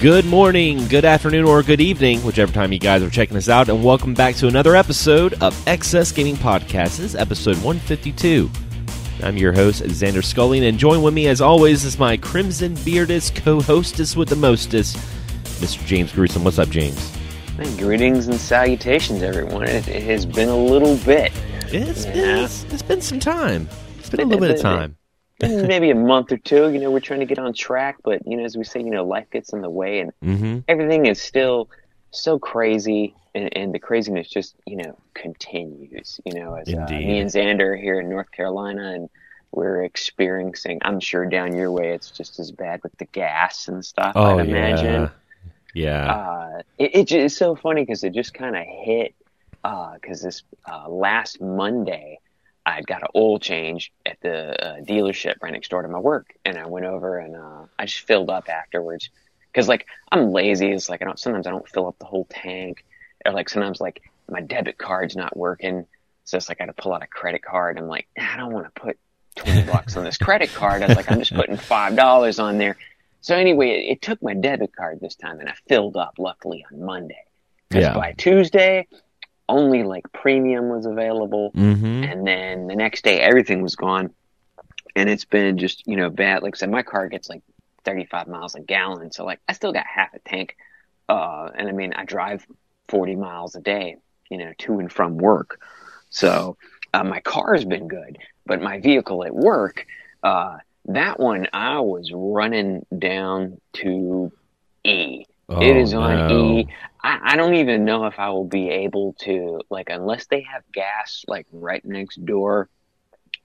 Good morning, good afternoon, or good evening, whichever time you guys are checking us out, and welcome back to another episode of Excess Gaming Podcast. This is episode 152. I'm your host, Xander Scully, and join with me, as always, is my crimson bearded co hostess with the mostest, Mr. James Gruesome. What's up, James? And greetings and salutations, everyone. It, it has been a little bit. It's, yeah. it's, it's been some time. It's been a little bit of time. maybe a month or two. You know, we're trying to get on track, but you know, as we say, you know, life gets in the way, and mm-hmm. everything is still so crazy, and, and, the craziness just you know continues. You know, as uh, me and Xander here in North Carolina, and we're experiencing. I'm sure down your way, it's just as bad with the gas and stuff. Oh, I'd imagine. Yeah. yeah. Uh, it, it's so funny because it just kind of hit because uh, this uh, last Monday I'd got an oil change at the uh, dealership right next door to my work, and I went over and uh, I just filled up afterwards because like I'm lazy. It's like I don't sometimes I don't fill up the whole tank, or like sometimes like my debit card's not working, so it's like I got to pull out a credit card. I'm like I don't want to put twenty bucks on this credit card. I was like I'm just putting five dollars on there. So anyway, it, it, took my debit card this time, and I filled up. Luckily on Monday, because yeah. by Tuesday only like premium was available, mm-hmm. and then the next day everything was gone, and it's been just you know bad. Like I said, my car gets like 35 miles a gallon, so like I still got half a tank, uh, and I mean I drive 40 miles a day, you know, to and from work, so uh, my car's been good, but my vehicle at work, uh, that one I was running down to E. Oh, it is on no. E. I, I don't even know if I will be able to like unless they have gas like right next door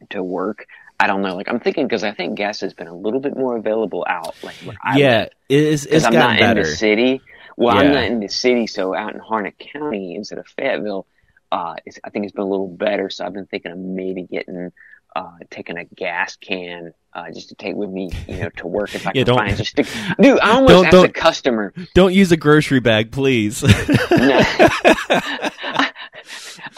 to work. I don't know. Like I'm thinking because I think gas has been a little bit more available out. Like where I yeah, it's it's I'm not better. in the city. Well, yeah. I'm not in the city, so out in Harnett County instead of Fayetteville, uh, I think it's been a little better. So I've been thinking of maybe getting uh, taking a gas can uh, just to take with me, you know, to work if I yeah, can find just to, dude. I almost don't, asked don't, a customer. Don't use a grocery bag, please.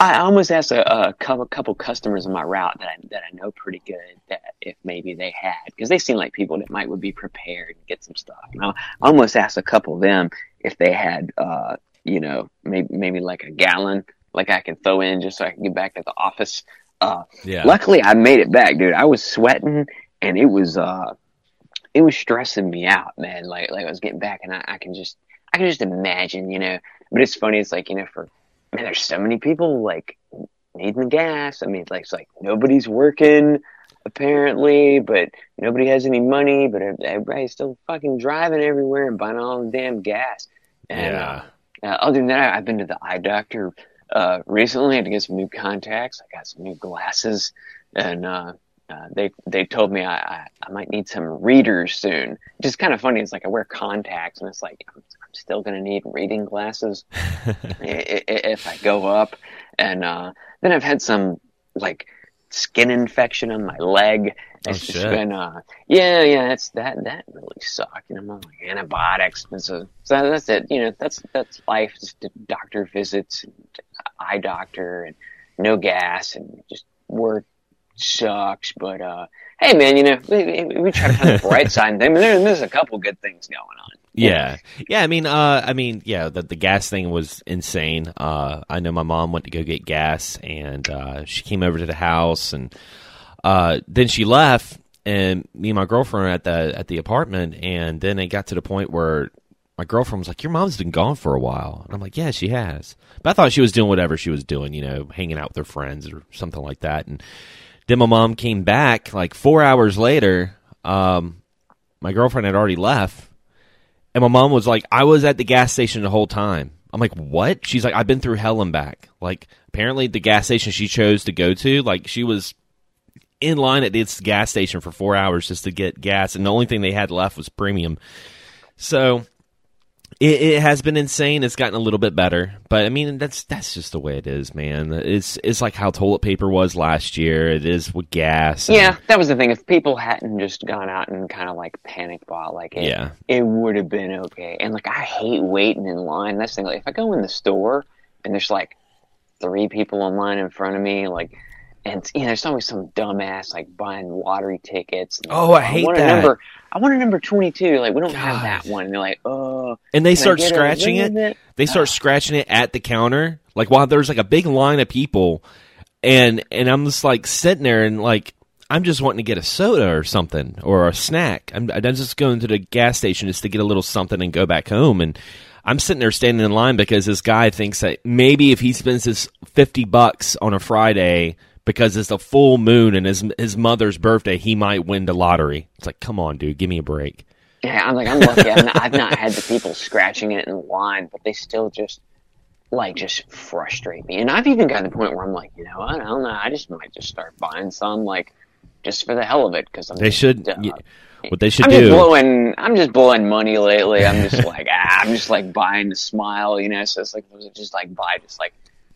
I, I, almost asked a, a, couple, couple customers on my route that I that I know pretty good that if maybe they had because they seem like people that might would be prepared to get some stuff. Know, I almost asked a couple of them if they had, uh, you know, maybe maybe like a gallon like I can throw in just so I can get back to the office. Uh, yeah. Luckily, I made it back, dude. I was sweating, and it was uh, it was stressing me out, man. Like like I was getting back, and I, I can just I can just imagine, you know. But it's funny. It's like you know, for man, there's so many people like needing the gas. I mean, it's like, it's like nobody's working apparently, but nobody has any money. But everybody's still fucking driving everywhere and buying all the damn gas. And yeah. uh, uh, other than that, I've been to the eye doctor uh, recently I had to get some new contacts. I got some new glasses, and uh, uh, they they told me I, I, I might need some readers soon. Just kind of funny. It's like I wear contacts, and it's like I'm, I'm still gonna need reading glasses if I go up. And uh, then I've had some like skin infection on my leg. Oh, it's oh, just shit. been, uh, yeah, yeah, it's that, that really sucked. Know, I'm on like antibiotics. And so, so that's it. You know, that's, that's life. Just doctor visits, and eye doctor and no gas and just work sucks. But, uh, hey man, you know, we, we try to find the bright side. I mean, there's a couple good things going on. Yeah. Yeah. I mean, uh, I mean, yeah, the, the gas thing was insane. Uh, I know my mom went to go get gas and, uh, she came over to the house and, uh, then she left and me and my girlfriend were at the, at the apartment. And then it got to the point where my girlfriend was like, your mom's been gone for a while. And I'm like, yeah, she has. But I thought she was doing whatever she was doing, you know, hanging out with her friends or something like that. And then my mom came back like four hours later. Um, my girlfriend had already left and my mom was like, I was at the gas station the whole time. I'm like, what? She's like, I've been through hell and back. Like, apparently the gas station she chose to go to, like, she was in line at this gas station for four hours just to get gas, and the only thing they had left was premium. So it, it, has been insane. It's gotten a little bit better, but I mean that's that's just the way it is, man. It's it's like how toilet paper was last year. It is with gas. And, yeah, that was the thing. If people hadn't just gone out and kind of like panic bought, like it, yeah, it would have been okay. And like I hate waiting in line. That's the thing. Like if I go in the store and there's like three people in line in front of me, like and you know, there's always some dumbass like buying lottery tickets. oh, I hate I that. Number, I want a number 22. Like we don't have that one. And they're like, oh, and they start scratching it. it? They start ah. scratching it at the counter, like while there's like a big line of people, and and I'm just like sitting there and like I'm just wanting to get a soda or something or a snack. I'm, I'm just going to the gas station just to get a little something and go back home. And I'm sitting there standing in line because this guy thinks that maybe if he spends his fifty bucks on a Friday because it's a full moon and his his mother's birthday, he might win the lottery. It's like, come on, dude, give me a break. Yeah, I'm like, I'm lucky. I've not, I've not had the people scratching it in line, but they still just like just frustrate me. And I've even gotten to the point where I'm like, you know what? I don't know. I just might just start buying some, like, just for the hell of it, because I'm They just, should. uh, what they should I'm just blowing. I'm just blowing money lately. I'm just like, ah, I'm just like buying the smile, you know. So it's like, was it just like buy just like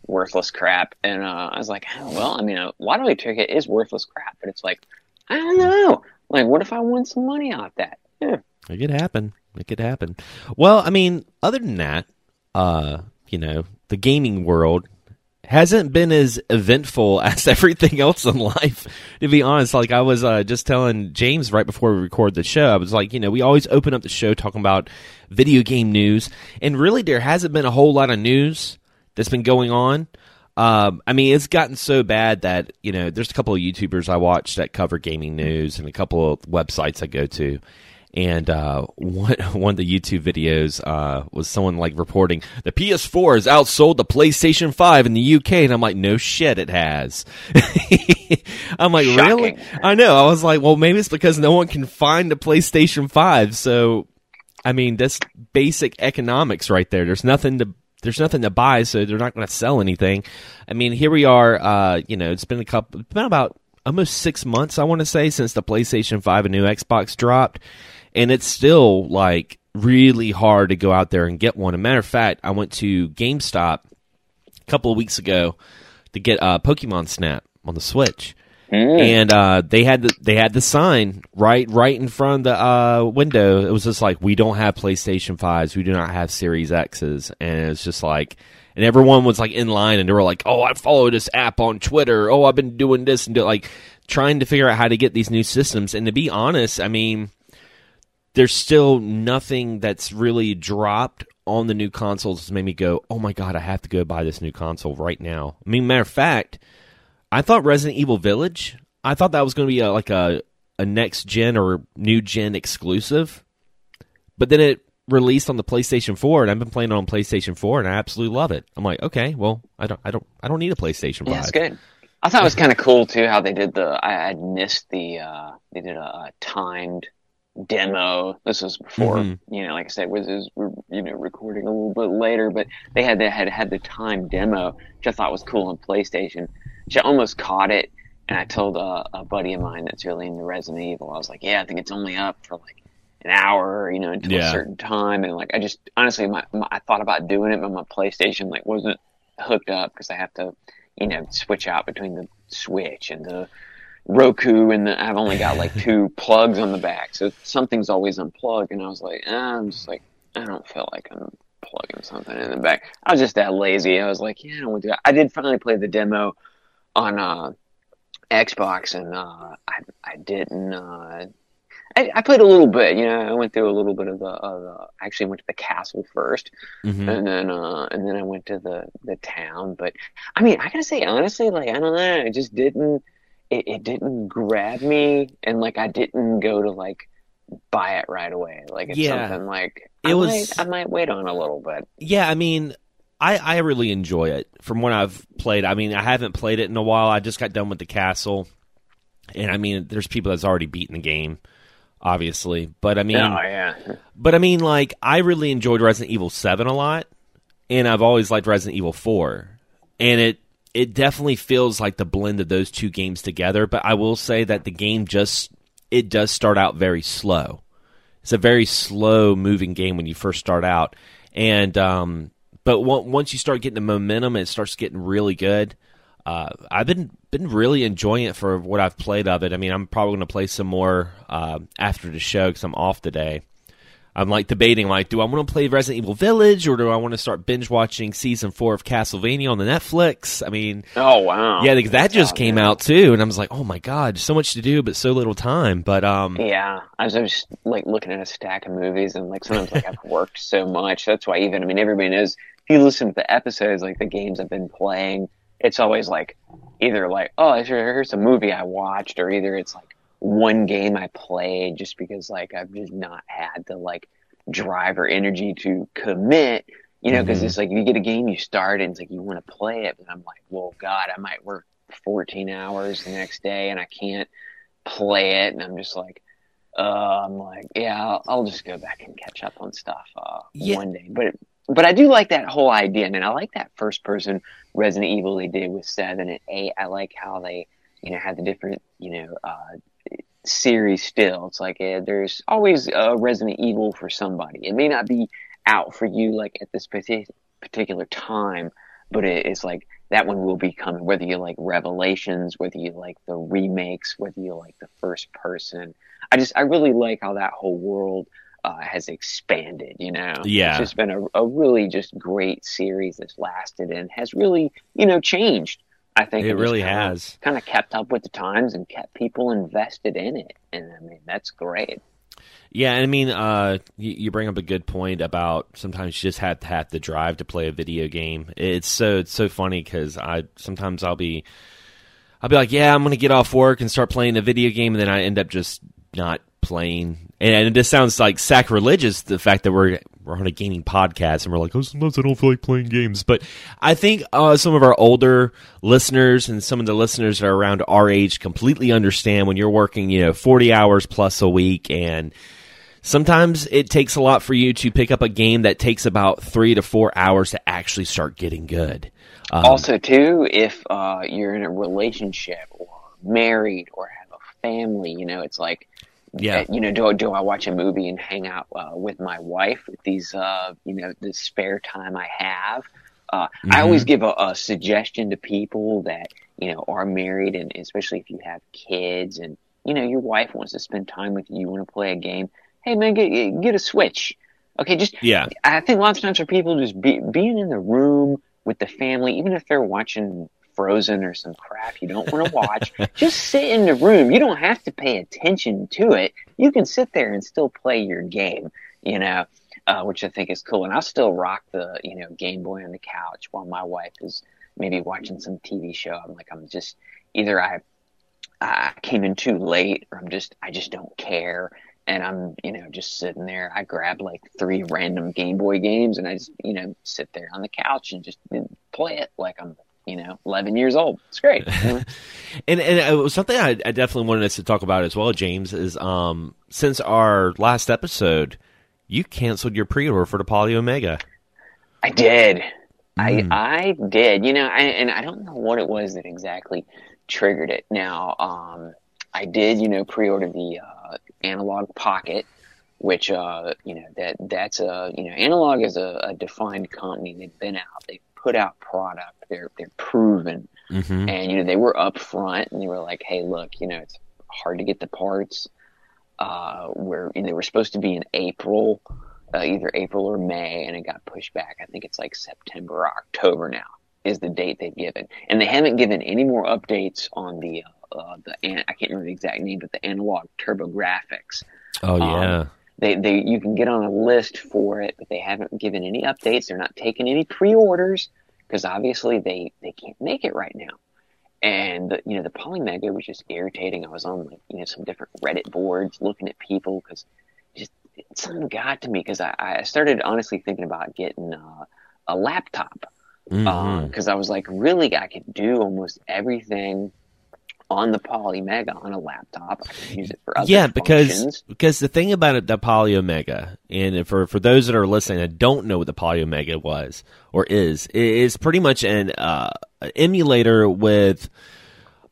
worthless crap. And uh, I was like, well, I mean, a lottery ticket is worthless crap, but it's like, I don't know. Like, what if I won some money off that? Yeah. It could happen. It could happen. Well, I mean, other than that, uh, you know, the gaming world hasn't been as eventful as everything else in life. To be honest, like I was uh, just telling James right before we record the show, I was like, you know, we always open up the show talking about video game news, and really there hasn't been a whole lot of news that's been going on. Um, I mean, it's gotten so bad that you know, there's a couple of YouTubers I watch that cover gaming news, and a couple of websites I go to. And uh, one one of the YouTube videos uh, was someone like reporting the PS4 has outsold the PlayStation 5 in the UK, and I'm like, no shit, it has. I'm like, really? I know. I was like, well, maybe it's because no one can find the PlayStation 5. So, I mean, that's basic economics right there. There's nothing to there's nothing to buy, so they're not going to sell anything. I mean, here we are. Uh, you know, it's been a couple, it's been about almost six months, I want to say, since the PlayStation Five and new Xbox dropped, and it's still like really hard to go out there and get one. As a matter of fact, I went to GameStop a couple of weeks ago to get uh, Pokemon Snap on the Switch. And uh, they had the they had the sign right right in front of the uh, window. It was just like we don't have PlayStation fives, we do not have Series X's, and it's just like, and everyone was like in line, and they were like, "Oh, I follow this app on Twitter. Oh, I've been doing this and do like trying to figure out how to get these new systems." And to be honest, I mean, there's still nothing that's really dropped on the new consoles that's made me go, "Oh my god, I have to go buy this new console right now." I mean, matter of fact. I thought Resident Evil Village. I thought that was going to be a, like a a next gen or new gen exclusive, but then it released on the PlayStation 4, and I've been playing it on PlayStation 4, and I absolutely love it. I'm like, okay, well, I don't, I don't, I don't need a PlayStation 5. Yeah, that's good. I thought it was kind of cool too how they did the. I had missed the. uh They did a, a timed demo. This was before Mhm. you know, like I said, it was you know recording a little bit later, but they had they had had the timed demo, which I thought was cool on PlayStation. I almost caught it, and I told a, a buddy of mine that's really into Resident Evil. I was like, yeah, I think it's only up for like an hour, you know, until Yeah. a certain time, and like I just honestly, my, my I thought about doing it, but my PlayStation like wasn't hooked up because I have to, you know, switch out between the Switch and the Roku, and the, I've only got like two plugs on the back, so something's always unplugged. And I was like, ah, I'm just like, I don't feel like I'm plugging something in the back. I was just that lazy. I was like, yeah, I don't want to do it. I did finally play the demo on uh, Xbox, and uh, I I didn't. Uh, I, I played a little bit, you know. I went through a little bit of the. Of the I actually went to the castle 1st Mhm. and then uh, and then I went to the the town. But I mean, I gotta say honestly, like I don't know, I just didn't. It, it didn't grab me, and like I didn't go to like buy it right away. Like it's Yeah. something like It I was- might, I might wait on a little bit. Yeah, I mean, I, I really enjoy it from what I've played. I mean, I haven't played it in a while. I just got done with the castle, and I mean, there's people that's already beaten the game, obviously. But I mean, oh yeah, but I mean, like, I really enjoyed Resident Evil Seven a lot, and I've always liked Resident Evil Four, and it it definitely feels like the blend of those two games together. But I will say that the game just it does start out very slow. It's a very slow moving game when you first start out, and um, but on- once you start getting the momentum, it starts getting really good. Uh, I've been been really enjoying it for what I've played of it. I mean, I'm probably going to play some more uh, after the show because I'm off today. I'm like debating, like, do I want to play Resident Evil Village or do I want to start binge watching season four of Castlevania on the Netflix? I mean, oh wow, yeah, because that just came out too, and I was like, oh my god, so much to do but so little time. But um, yeah, I was just like looking at a stack of movies, and like sometimes like I've worked so much. That's why even I mean everybody knows you listen to the episodes, like the games I've been playing, it's always like either like oh here's a movie I watched, or either it's like one game I played just because like I've just not had the like drive or energy to commit, you know, because mm-hmm. it's like you get a game, you start and it's like you want to play it, but I'm like, well, God, I might work 14 hours the next day and I can't play it, and I'm just like, uh, I'm like, yeah, I'll, I'll, just go back and catch up on stuff uh, yeah. one day, but. But I do like that whole idea, and I like that first person Resident Evil they did with seven and eight. I like how they, you know, had the different, you know, uh, series still. It's like uh, there's always a Resident Evil for somebody. It may not be out for you like at this particular time, but it, it's like that one will be coming. Whether you like Revelations, whether you like the remakes, whether you like the first person. I just I really like how that whole world uh, has expanded. You know, yeah, it's just been a, a really just great series that's lasted and has really you know changed I think it, it really kind has kind of kept up with the times and kept people invested in it, and I mean that's great. Yeah, I mean, uh, you, you, bring up a good point about sometimes you just have to have the drive to play a video game. It's so it's so funny because I sometimes I'll be I'll be like, yeah, I'm gonna get off work and start playing a video game, and then I end up just not playing. And it this sounds like sacrilegious the fact that we're we're on a gaming podcast and we're like, oh, sometimes I don't feel like playing games. But I think uh, some of our older listeners and some of the listeners that are around our age completely understand when you're working, you know, 40 hours plus a week and sometimes it takes a lot for you to pick up a game that takes about three to four hours to actually start getting good. Um, also, too, if uh, you're in a relationship or married or have a family, you know, it's like yeah. You know, do do I watch a movie and hang out uh, with my wife with these, uh, you know, the spare time I have? Uh, mm-hmm. I always give a, a, suggestion to people that you know are married, and especially if you have kids, and you know your wife wants to spend time with you, you want to play a game. Hey man, get get a Switch. Okay, just yeah. I think lots of times for people just be, being in the room with the family, even if they're watching Frozen or some crap you don't want to watch, just sit in the room. You don't have to pay attention to it. You can sit there and still play your game, you know, uh, which I think is cool. And I'll still rock the, you know, Game Boy on the couch while my wife is maybe watching some TV show. I'm like, I'm just either I, I came in too late or I'm just, I just don't care. And I'm, you know, just sitting there. I grab like three random Game Boy games and I just, you know, sit there on the couch and just play it like I'm you know, 11 years old. It's great. and and it was something I, I, definitely wanted us to talk about as well, James, is um, since our last episode, you canceled your pre-order for the Polymega. I did. Mm. I I did. You know, I, and I don't know what it was that exactly triggered it. Now, um, I did, you know, pre-order the uh, Analogue Pocket, which uh, you know that that's a you know Analogue is a, a defined company. They've been out. They've put out product. They're they're proven, mm-hmm. and you know they were upfront and they were like, hey, look, you know it's hard to get the parts. Uh, where they were supposed to be in April, uh, either April or May, and it got pushed back. I think it's like September or October now is the date they've given, and they haven't given any more updates on the uh, the I can't remember the exact name, but the analog TurboGrafx. Oh yeah. Um, they, they, you can get on a list for it, but they haven't given any updates. They're not taking any pre-orders because obviously they, they can't make it right now. And, the, you know, the Polymega was just irritating. I was on, like, you know, some different Reddit boards looking at people because just something got to me because I, I started honestly thinking about getting uh, a laptop because mm-hmm. uh, I was like, really, I could do almost everything on the Polymega on a laptop. I can use it for other yeah, because functions. because the thing about it, the Polymega, and for for those that are listening that don't know what the Polymega was or is, it is pretty much an uh, emulator with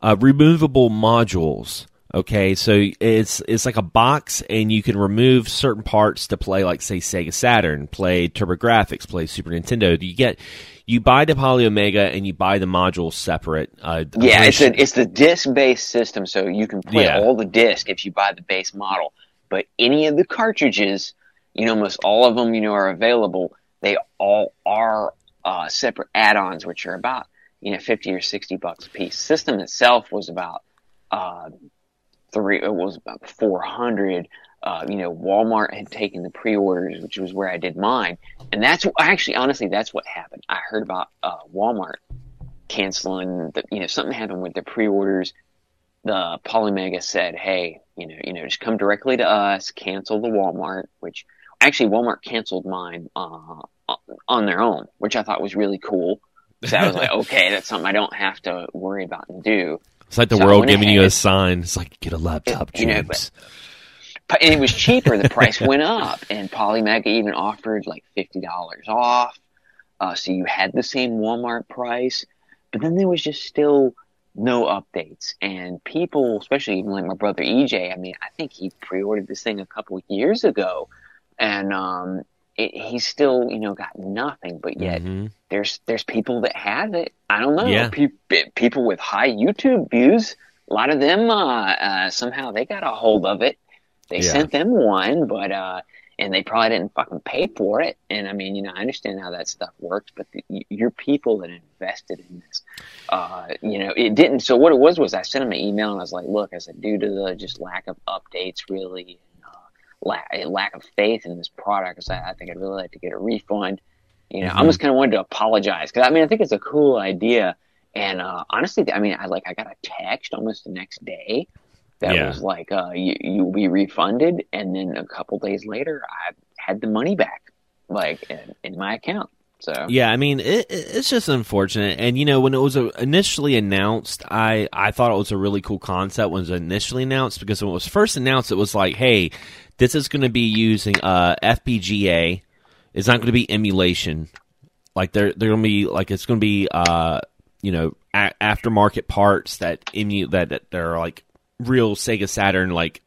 uh, removable modules. Okay, so it's it's like a box, and you can remove certain parts to play, like say Sega Saturn, play TurboGrafx, play Super Nintendo. You get you buy the Polymega and you buy the modules separate. Uh, yeah, it's a, it's the disc based system, so you can play yeah. all the disc if you buy the base model. But any of the cartridges, you know, almost all of them, you know, are available. They all are uh, separate add-ons, which are about you know fifty or sixty bucks a piece. System itself was about uh, three. It was about four hundred. Uh, you know, Walmart had taken the pre-orders, which was where I did mine, and that's actually, honestly, that's what happened. I heard about uh, Walmart canceling. The, you know, something happened with the pre-orders. The Polymega said, "Hey, you know, you know, just come directly to us, cancel the Walmart." Which actually, Walmart canceled mine uh, on their own, which I thought was really cool. So I was like, okay, that's something I don't have to worry about and do. It's like the so world giving ahead. you a sign. It's like get a laptop, it, you know, but, and it was cheaper. The price went up, and Polymega even offered like fifty dollars off. Uh, so you had the same Walmart price, but then there was just still no updates. And people, especially even like my brother EJ, I mean, I think he pre-ordered this thing a couple years ago, and um, it, he's still, you know, got nothing. But yet, mm-hmm. there's there's people that have it. I don't know. Yeah. Pe- people with high YouTube views. A lot of them uh, uh, somehow they got a hold of it. They yeah. sent them one, but uh, and they probably didn't fucking pay for it. And I mean, you know, I understand how that stuff works, but the, your people that invested in this, uh, you know, it didn't. So what it was was I sent them an email and I was like, look, I said, due to the just lack of updates, really, lack, lack of faith in this product. I, I think I'd really like to get a refund. You know, mm-hmm. I almost kind of wanted to apologize because I mean, I think it's a cool idea. And uh, honestly, I mean, I like I got a text almost the next day that yeah. was like, uh, you, you'll be refunded. And then a couple days later, I had the money back, like in, in my account. So yeah, I mean, it, it's just unfortunate. And you know, when it was initially announced, I I thought it was a really cool concept when it was initially announced because when it was first announced, it was like, hey, this is going to be using uh, FPGA. It's not going to be emulation. Like they're they're going to be like it's going to be uh, you know a- aftermarket parts that emu that, that they're like real Sega Saturn like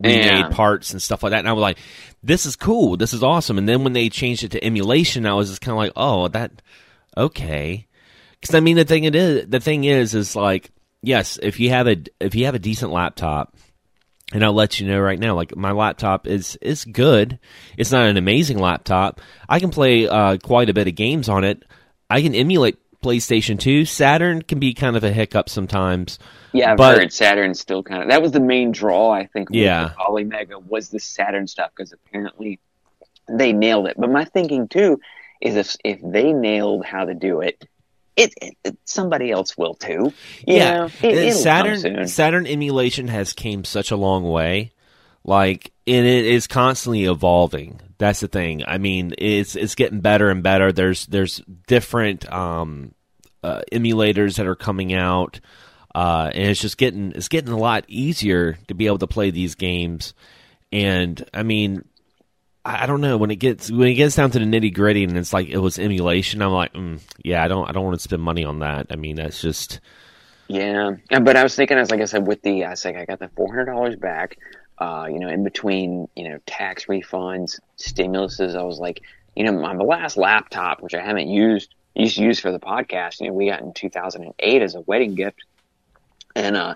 remade yeah. parts and stuff like that. And I was like, this is cool. This is awesome. And then when they changed it to emulation, I was just kind of like, oh, that okay. Because I mean, the thing it is, the thing is, is like, yes, if you have a if you have a decent laptop and I'll let you know right now, like my laptop is is good. It's not an amazing laptop. I can play uh, quite a bit of games on it. I can emulate PlayStation 2. Saturn can be kind of a hiccup sometimes. Yeah, I've but, heard Saturn still kind of. That was the main draw, I think. yeah, the Polymega was the Saturn stuff because apparently they nailed it. But my thinking too is if if they nailed how to do it, it, it, it, somebody else will too. Yeah, Saturn Saturn emulation has came such a long way. Like, and it is constantly evolving. That's the thing. I mean, it's it's getting better and better. There's there's different um, uh, emulators that are coming out, uh, and it's just getting it's getting a lot easier to be able to play these games. And I mean, I don't know when it gets when it gets down to the nitty gritty and it's like it was emulation. I'm like, mm, yeah, I don't I don't want to spend money on that. I mean, that's just yeah. But I was thinking, as like I said, with the I was like, I got the four hundred dollars back. Uh, you know, in between, you know, tax refunds, stimuluses, I was like, you know, my last laptop, which I haven't used, used to use for the podcast, you know, we got in 2008 as a wedding gift, and uh,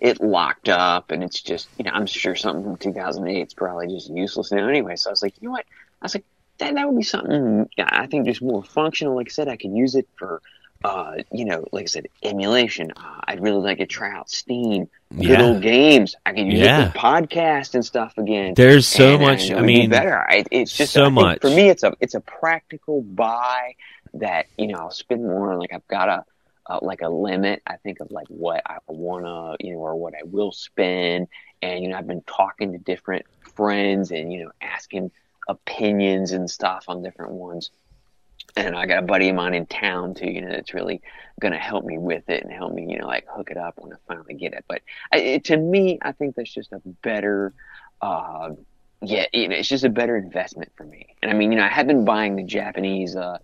it locked up and it's just, you know, I'm sure something from 2008 is probably just useless now anyway. So I was like, you know what? I was like, that, that would be something, yeah, I think just more functional. Like I said, I could use it for, uh, you know, like I said, emulation. Uh, I'd really like to try out Steam, good yeah. old games. I could use yeah. it for podcast and stuff again. There's so and, much. I, I mean, better. I, it's just so much for me. It's a it's a practical buy that you know I'll spend more on. Like I've got a uh, like a limit. I think of like what I wanna, you know, or what I will spend. And you know, I've been talking to different friends and you know, asking opinions and stuff on different ones. And I got a buddy of mine in town too, you know, that's really going to help me with it and help me, you know, like hook it up when I finally get it. But I, it, to me, I think that's just a better, uh, yeah, you know, it's just a better investment for me. And I mean, you know, I have been buying the Japanese, uh,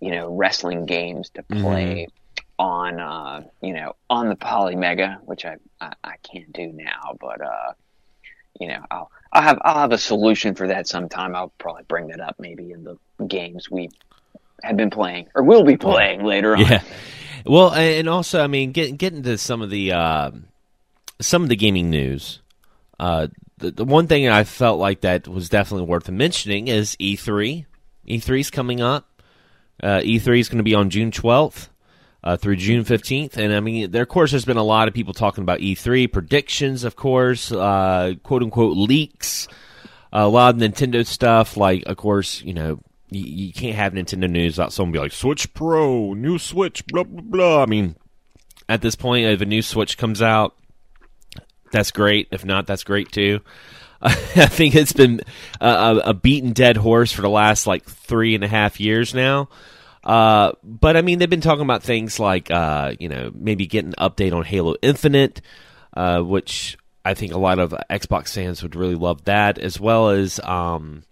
you know, wrestling games to play. Mm-hmm on uh, you know on the Polymega, which I, I, I can't do now, but uh, you know I'll I'll have I'll have a solution for that sometime. I'll probably bring that up maybe in the games we have been playing or will be playing later on. Yeah. Well, and also, I mean, getting getting to some of the uh, some of the gaming news. Uh, the, the one thing I felt like that was definitely worth mentioning is E3. E3 is coming up. Uh, E3 is going to be on June 12th uh, through June 15th. And I mean, there, of course, there's been a lot of people talking about E3 predictions, of course, uh, quote unquote leaks, a lot of Nintendo stuff. Like, of course, you know, you, you can't have Nintendo news without someone be like, Switch Pro, new Switch, blah, blah, blah. I mean, at this point, if a new Switch comes out, that's great. If not, that's great too. I think it's been a, a, beaten dead horse for the last like three and a half years now. Uh, but I mean, they've been talking about things like, uh, you know, maybe getting an update on Halo Infinite, uh, which I think a lot of Xbox fans would really love that, as well as um,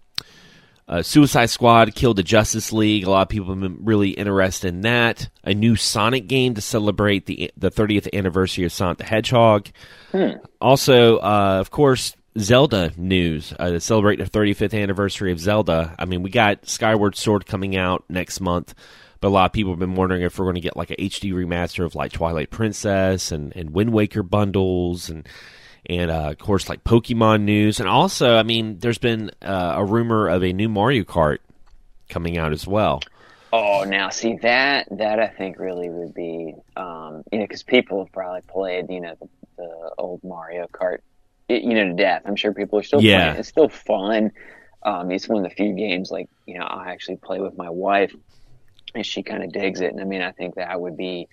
uh, Suicide Squad killed the Justice League. A lot of people have been really interested in that. A new Sonic game to celebrate the the 30th anniversary of Sonic the Hedgehog. Hmm. Also, uh, of course, Zelda news uh, to celebrate the 35th anniversary of Zelda. I mean, we got Skyward Sword coming out next month, but a lot of people have been wondering if we're going to get like a HD remaster of like Twilight Princess and, and Wind Waker bundles and and uh, of course like Pokemon news, and also I mean there's been uh, a rumor of a new Mario Kart coming out as well. Oh, now see that that I think really would be um, you know because people have probably played you know the, the old Mario Kart you know to death. I'm sure people are still yeah. playing. It's still fun. Um, it's one of the few games like you know I actually play with my wife, and she kind of digs it. And I mean I think that would be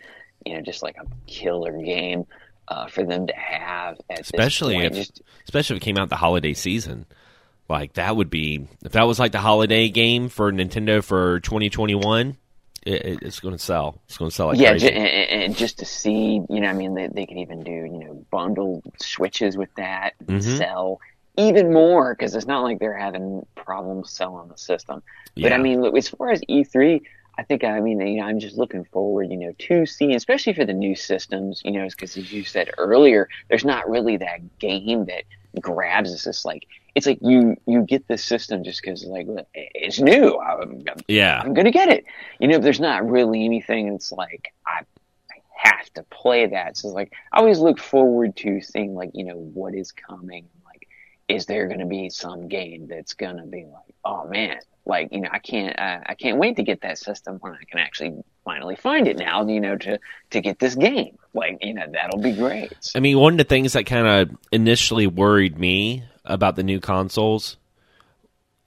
you know just like a killer game uh, for them to have. especially if, Just, especially if it came out the holiday season. Like that would be if that was like the holiday game for Nintendo for 2021. It, it's going to sell. It's going to sell like yeah, crazy. and, and, just to see, you know, I mean, they, they could even do you know bundle switches with that, mm-hmm. sell even more because it's not like they're having problems selling the system. Yeah. But I mean, look, as far as E3, I think I mean you know, I'm just looking forward, you know, to seeing, especially for the new systems, you know, because as you said earlier, there's not really that game that grabs us. It's like it's like you you get this system just because like it's new. I'm, yeah, I'm gonna get it. You know, if there's not really anything. It's like I, I have to play that. So like I always look forward to seeing like you know what is coming. Like, is there gonna be some game that's gonna be like, oh man, like you know i can't uh, i can't wait to get that system when i can actually finally find it now you know to to get this game like you know that'll be great i mean one of the things that kind of initially worried me about the new consoles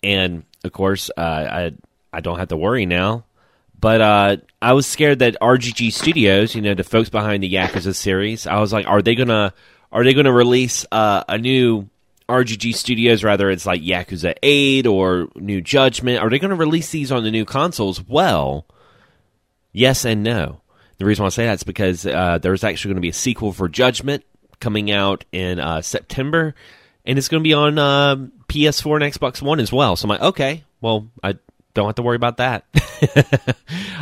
and of course uh, i i don't have to worry now but uh, I was scared that RGG Studios, you know, the folks behind the Yakuza series, I was like, are they gonna are they gonna release uh, a new RGG Studios, rather it's like Yakuza 8 or New Judgment, are they to release these on the new consoles? Well, yes and no. The reason why I say that is because uh, there's actually going to be a sequel for Judgment coming out in uh, September, and it's going to be on uh, PS4 and Xbox One as well. So I'm like, okay, well, I don't have to worry about that.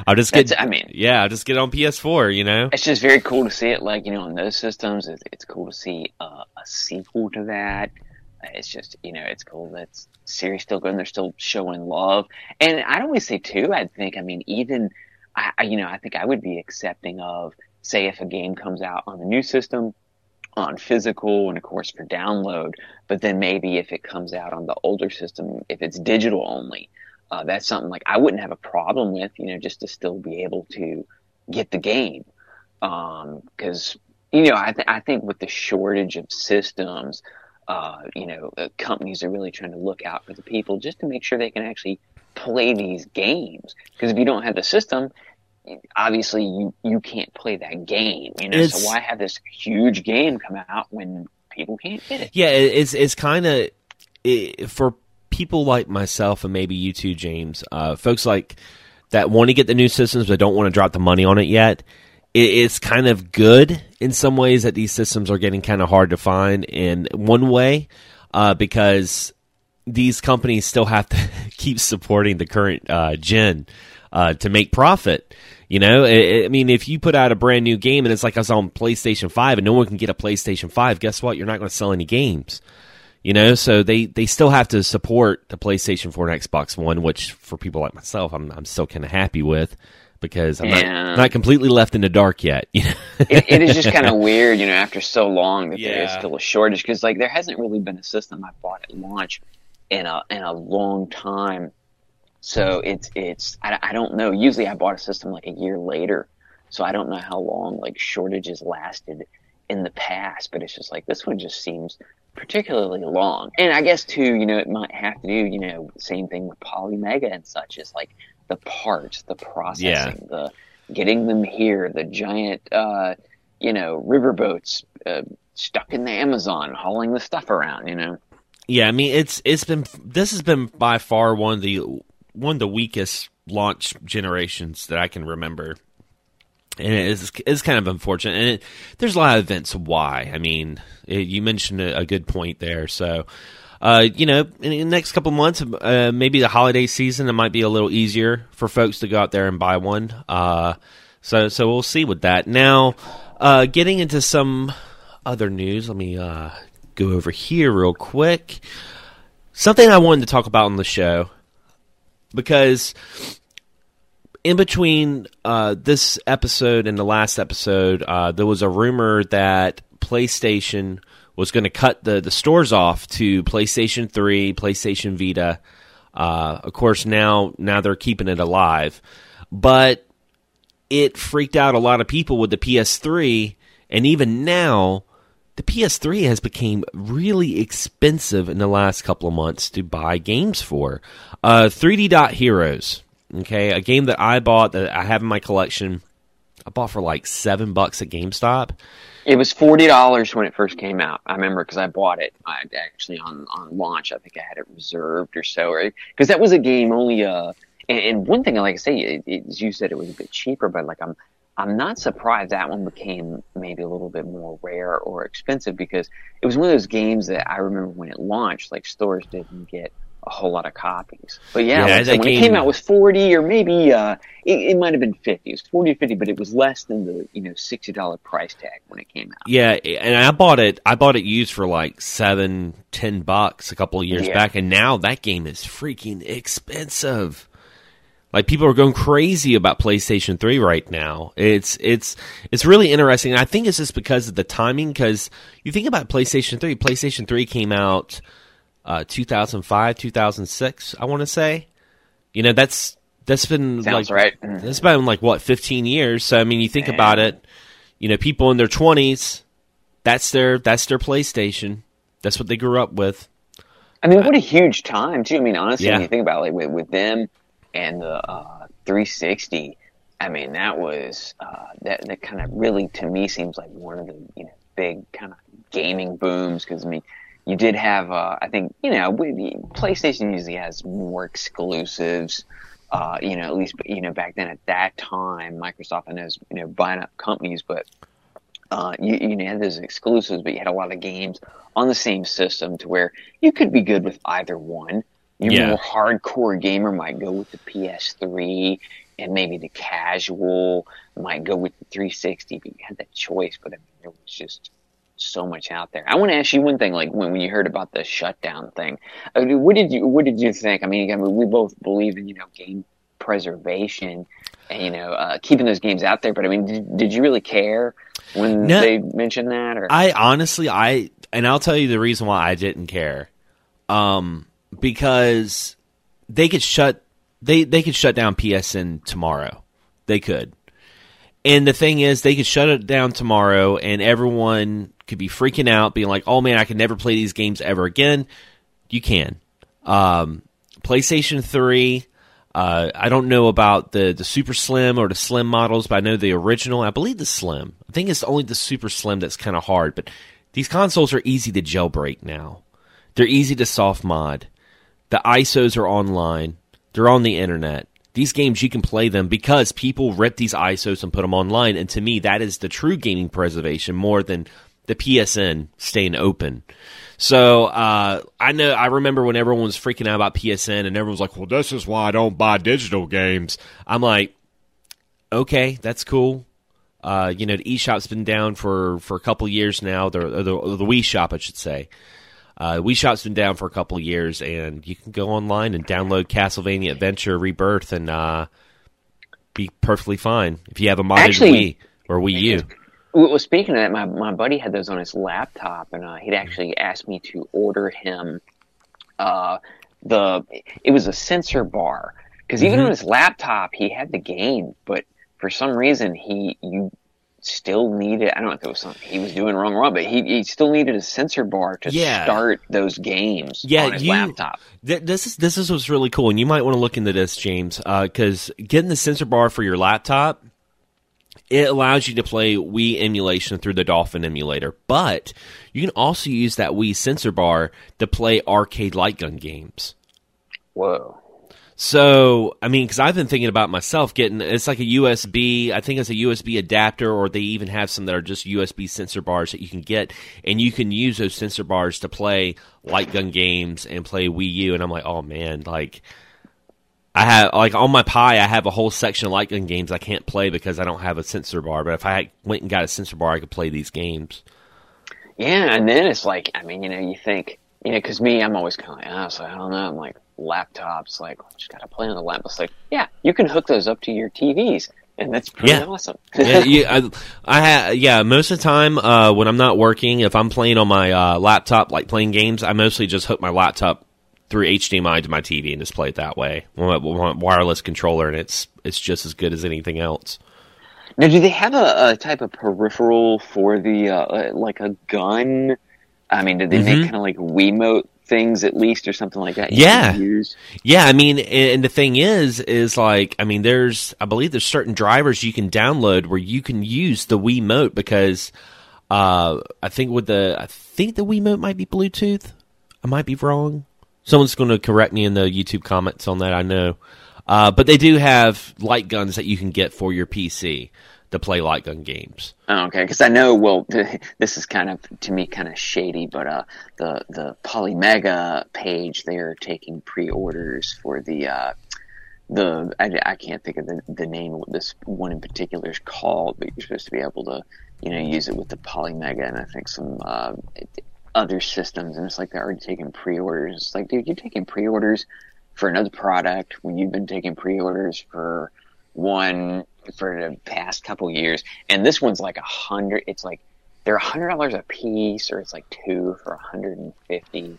I'll just get. That's, I mean, yeah, I'll just get on PS4. You know, it's just very cool to see it. Like you know, on those systems, it's, it's cool to see uh, a sequel to that it's just you know it's cool that series still going. They're still showing love, and I'd always say too. I think I mean even I you know I think I would be accepting of say if a game comes out on the new system on physical and of course for download, but then maybe if it comes out on the older system, if it's digital only, uh, that's something like I wouldn't have a problem with, you know, just to still be able to get the game. Um, cause, you know, I, th- I think with the shortage of systems, uh, you know, uh, companies are really trying to look out for the people just to make sure they can actually play these games. Because if you don't have the system, obviously you you can't play that game. You know, it's, so why have this huge game come out when people can't get it? Yeah, it's it's kind of it, for people like myself and maybe you too, James. Uh, folks like that want to get the new systems but don't want to drop the money on it yet it's kind of good in some ways that these systems are getting kind of hard to find in one way uh, because these companies still have to keep supporting the current uh, gen uh, to make profit. You know, I, mean, if you put out a brand new game and it's like I was on PlayStation 5 and no one can get a PlayStation 5, guess what? You're not going to sell any games. You know, so they, they still have to support the PlayStation 4 and Xbox One, which for people like myself, I'm I'm still kind of happy with because I'm Yeah. not, not completely left in the dark yet. You know? it, it is just kind of weird, you know, after so long that there is still a shortage because like there hasn't really been a system I bought at launch in a in a long time. So it's it's I, I don't know. Usually I bought a system like a year later, so I don't know how long like shortages lasted in the past. But it's just like this one just seems particularly long. And I guess too, you know, it might have to do, you know, same thing with Polymega and such. Is like the parts, the processing, the getting them here, the giant, uh, you know, riverboats uh, stuck in the Amazon hauling the stuff around. You know, Yeah, I mean it's it's been this has been by far one of the one of the weakest launch generations that I can remember, and it is it's kind of unfortunate. And it, there's a lot of events why. I mean, it, you mentioned a, a good point there. So, uh, you know, in the next couple months, uh, maybe the holiday season, it might be a little easier for folks to go out there and buy one. Uh, so so we'll see with that. Now, uh, getting into some other news, let me uh, go over here real quick. Something I wanted to talk about on the show because in between uh, this episode and the last episode, uh, there was a rumor that PlayStation was going to cut the, the stores off to PlayStation 3, PlayStation Vita. Uh, of course, now now they're keeping it alive, but it freaked out a lot of people with the PS3, and even now, the PS3 has become really expensive in the last couple of months to buy games for. Uh, 3D Dot Heroes, okay, a game that I bought that I have in my collection. I bought for like seven bucks at GameStop. it was forty dollars when it first came out. I remember because I bought it. I actually on on launch. I think I had it reserved or so? Because that was a game only. Uh, and, and one thing, like I say, it, it, you said, it was a bit cheaper, but like I'm. I'm not surprised that one became maybe a little bit more rare or expensive because it was one of those games that I remember when it launched, like stores didn't get a whole lot of copies. But yeah, Yeah, like I said, that when it came out it was 40 or maybe, uh, it, it might have been 50. It was 40 or 50, but it was less than the, you know, $60 price tag when it came out. Yeah, and I bought it. I bought it used for like seven, ten bucks a couple of years Yeah. back, and now that game is freaking expensive. Like people are going crazy about PlayStation 3 right now. It's it's it's really interesting. And I think it's just because of the timing. Because you think about PlayStation 3. PlayStation 3 came out uh, 2005, 2006. I want to say. You know that's that's been Sounds like right. That's been like what 15 years. So I mean, you think Yeah. about it. You know, people in their 20s. That's their that's their PlayStation. That's what they grew up with. I mean, what a huge time too. I mean, honestly, Yeah. when you think about it, like with, with them and the uh, 360, I mean, that was uh, that that kind of really to me seems like one of the you know big kind of gaming booms because I mean, you did have uh, I think you know PlayStation usually has more exclusives. Uh, you know, at least you know back then at that time, Microsoft know is you know buying up companies, but uh, you, you know, had those exclusives, but you had a lot of games on the same system to where you could be good with either one. Your Yeah. more hardcore gamer might go with the PS3, and maybe the casual might go with the 360. But you had that choice, but I mean, there was just so much out there. I want to ask you one thing, like when, when you heard about the shutdown thing, uh, what did you what did you think? I mean, I mean, we both believe in you know game preservation and you know uh, keeping those games out there, but I mean, did, did you really care when No. they mentioned that? Or I honestly, I and I'll tell you the reason why I didn't care, um, because they could shut they they could shut down PSN tomorrow. They could, and the thing is, they could shut it down tomorrow, and everyone could be freaking out, being like, "Oh man, I can never play these games ever again." You can. Um, PlayStation Three. Uh, I don't know about the, the super slim or the slim models, but I know the original. I believe the slim. I think it's only the super slim that's kind of hard. But these consoles are easy to jailbreak now. They're easy to soft mod. The ISOs are online. They're on the internet. These games you can play them because people rip these ISOs and put them online. And to me, that is the true gaming preservation more than the PSN staying open. So uh, I know I remember when everyone was freaking out about PSN and everyone was like, "Well, this is why I don't buy digital games." I'm like, "Okay, that's cool." Uh, you know, the eShop's been down for for a couple years now. The, the the Wii Shop, I should say. Uh, Wii Shop's been down for a couple of years, and you can go online and download Castlevania Adventure Rebirth and uh, be perfectly fine if you have a modded Actually- Wii or Wii U. Well, speaking of that, my, my buddy had those on his laptop, and uh, he'd actually asked me to order him uh, the. It was a sensor bar because even Mhm. on his laptop he had the game, but for some reason he you still needed. I don't know if it was something he was doing wrong, wrong, but he, he still needed a sensor bar to Yeah. start those games Yeah, on his you- laptop. Th- This is this is what's really cool, and you might want to look into this, James, uh, because getting the sensor bar for your laptop it allows you to play Wii emulation through the Dolphin emulator, but you can also use that Wii sensor bar to play arcade light gun games. Whoa. So, I mean, because I've been thinking about myself getting it's like a USB. I think it's a USB adapter, or they even have some that are just USB sensor bars that you can get, and you can use those sensor bars to play light gun games and play Wii U. And I'm like, oh man, like I have like on my Pi, I have a whole section of light gun games I can't play because I don't have a sensor bar. But if I went and got a sensor bar, I could play these games. Yeah, and then it's like, I mean, you know, you think, you know, because me, I'm always kind of like, oh, so I don't know. I'm like, laptops, like, just got to play on the laptop. It's like, yeah, you can hook those up to your TVs, and that's pretty Yeah. awesome. yeah, you, I, I ha, yeah. Most of the time, uh, when I'm not working, if I'm playing on my uh, laptop, like playing games, I mostly just hook my laptop through HDMI to my TV and just play it that way. My- wireless controller, and it's it's just as good as anything else. now, do they have a, a type of peripheral for the, uh, uh, like a gun? I mean, did they make Mhm. kind of like Wiimote things at least, or something like that? you Yeah. Use? Yeah, I mean, and and the thing is, is like, I mean, there's, I believe there's certain drivers you can download where you can use the Wiimote because, uh, I think with the, I think the Wiimote might be Bluetooth. I might be wrong. Someone's going to correct me in the YouTube comments on that. I know, uh, but they do have light guns that you can get for your PC to play light gun games. Oh, okay, because I know. Well, this is kind of to me kind of shady, but uh, the the Polymega page they're taking pre-orders for the uh, the I, I can't think of the, the name of this one in particular is called, but you're supposed to be able to you know use it with the Polymega and I think some uh, other systems, and it's like they're already taking pre-orders. It's like, dude, you're taking pre-orders for another product when you've been taking pre-orders for one for the past couple years, and this one's like a hundred. It's like they're a hundred dollars a piece, or it's like two for a hundred and fifty.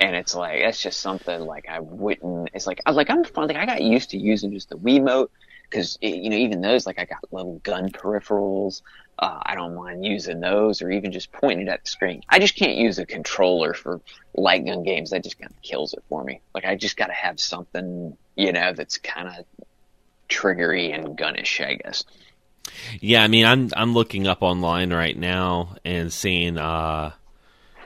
And it's like that's just something like I wouldn't. It's like I like I'm fun. Like I got used to using just the Wiimote because you know even those like I got little gun peripherals. Uh, I don't mind using those or even just pointing it at the screen. I just can't use a controller for light gun games. That just kind of kills it for me. Like I just got to have something you know that's kind of triggery and gunnish. I guess. Yeah, I mean, I'm I'm looking up online right now and seeing uh,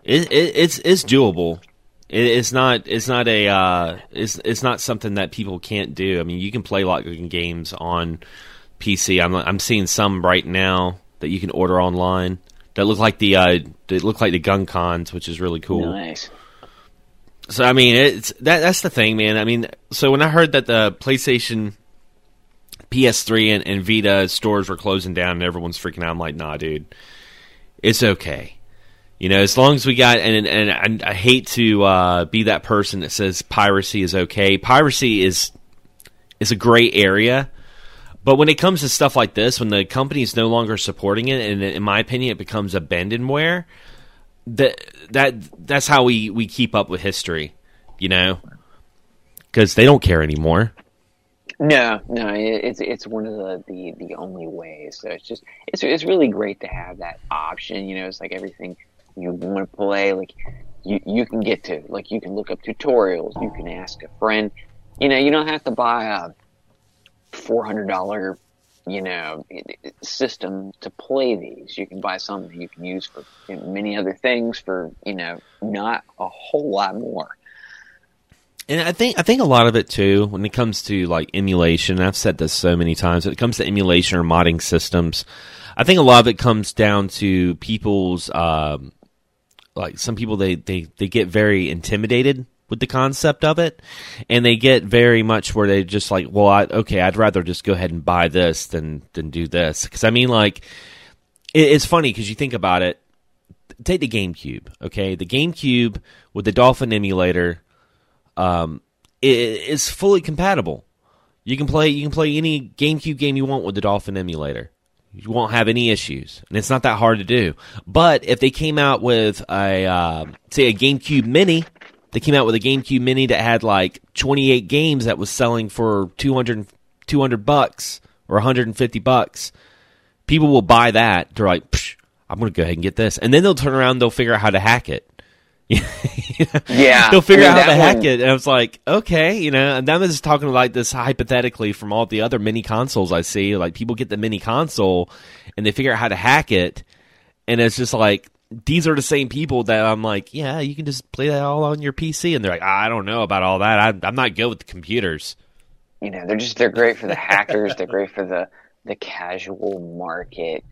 it, it it's it's doable. It, it's not it's not a uh, it's it's not something that people can't do. I mean, you can play like games on PC. I'm I'm seeing some right now that you can order online that look like the uh, that look like the gun cons, which is really cool. Nice. So I mean, it's that that's the thing, man. I mean, so when I heard that the PlayStation, PS3, and, and Vita stores were closing down and everyone's freaking out, I'm like, nah, dude, it's okay. You know, as long as we got and and, and I hate to uh, be that person that says piracy is okay. Piracy is is a gray area. But when it comes to stuff like this, when the company is no longer supporting it, and in my opinion, it becomes abandonware, that that that's how we we keep up with history, you know, because they don't care anymore. No, no, it's it's one of the, the, the only ways. So it's just it's it's really great to have that option. You know, it's like everything you want to play, like you you can get to, like you can look up tutorials, you can ask a friend. You know, you don't have to buy a four hundred dollar you know system to play these. You can buy something you can use for many other things for you know not a whole lot more. And I think I think a lot of it too, when it comes to like emulation, I've said this so many times, when it comes to emulation or modding systems, I think a lot of it comes down to people's um, like some people they, they, they get very intimidated with the concept of it, and they get very much where they just like, well, I, okay, I'd rather just go ahead and buy this than than do this because I mean, like, it, it's funny because you think about it. take the GameCube. Okay, the GameCube with the Dolphin emulator, um, is fully compatible. You can play you can play any GameCube game you want with the Dolphin emulator. You won't have any issues, and it's not that hard to do. But if they came out with a uh, say a GameCube Mini, they came out with a GameCube Mini that had like 28 games that was selling for 200, 200 bucks or 150 bucks. People will buy that. They're like, I'm going to go ahead and get this, and then they'll turn around. They'll figure out how to hack it. Yeah, they'll figure I mean, out how to hack one- it. And I was like, okay, you know, and I'm just talking like this hypothetically from all the other mini consoles I see. Like people get the mini console and they figure out how to hack it, and it's just like these are the same people that I'm like, yeah, you can just play that all on your PC, and they're like, I don't know about all that. I, I'm not good with the computers. you know they're just they're great for the hackers they're great for the the casual market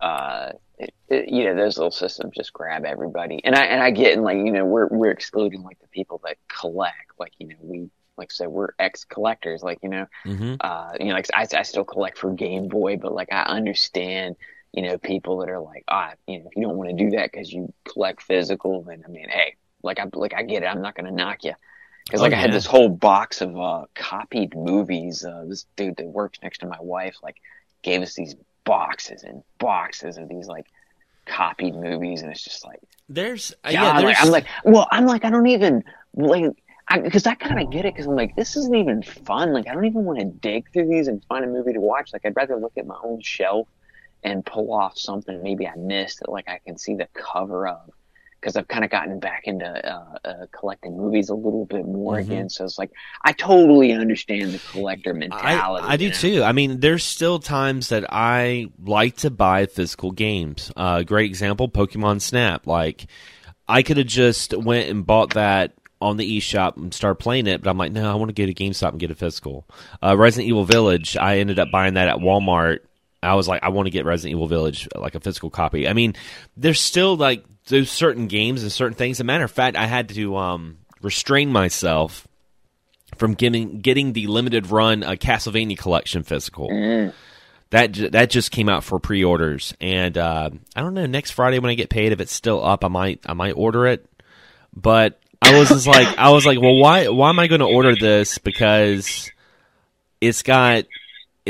uh it, it- you know those little systems just grab everybody. And i and i get and like you know we're we're excluding like the people that collect like you know we like I said we're ex collectors like you know hmm uh you know like I, I still collect for game boy but like i understand you know people that are like ah you know if you don't want to do that because you collect physical then i mean hey like i like i get it i'm not gonna knock you because Oh, like I had this whole box of uh, copied movies. Uh, this dude that works next to my wife like gave us these boxes and boxes of these like copied movies, and it's just like, There's uh, God, yeah, like, I'm like, well, I'm like, I don't even like. Because I, kind of get it, because I'm like, this isn't even fun. Like, I don't even want to dig through these and find a movie to watch. Like, I'd rather look at my own shelf and pull off something maybe I missed that, like, I can see the cover of. Because I've kind of gotten back into uh, uh, collecting movies a little bit more Mhm. again. So it's like, I totally understand the collector mentality. I do know? too. I mean, there's still times that I like to buy physical games. Uh, great example, Pokemon Snap. Like, I could have just went and bought that on the eShop and start playing it, but I'm like, no, I want to go to GameStop and get a physical. Uh, Resident Evil Village, I ended up buying that at Walmart. I was like, I want to get Resident Evil Village, like a physical copy. I mean, there's still like those certain games and certain things. As a matter of fact, I had to um, restrain myself from getting getting the limited run uh, Castlevania collection physical. Mm. That that just came out for pre-orders, and uh, I don't know. Next Friday when I get paid, if it's still up, I might I might order it. But I was just like I was like, well, why why am I going to order this? Because it's got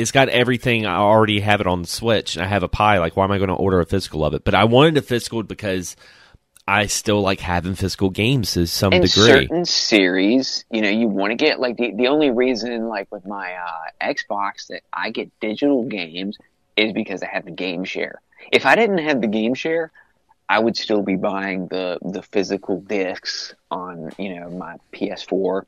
it's got everything. I already have it on the Switch. and I have a Pi. Like, why am I going to order a physical of it? But I wanted a physical because I still like having physical games to some in degree. certain series, you know, you want to get like the the only reason like with my uh, Xbox that I get digital games is because I have the game share. If I didn't have the game share, I would still be buying the the physical discs on you know my PS4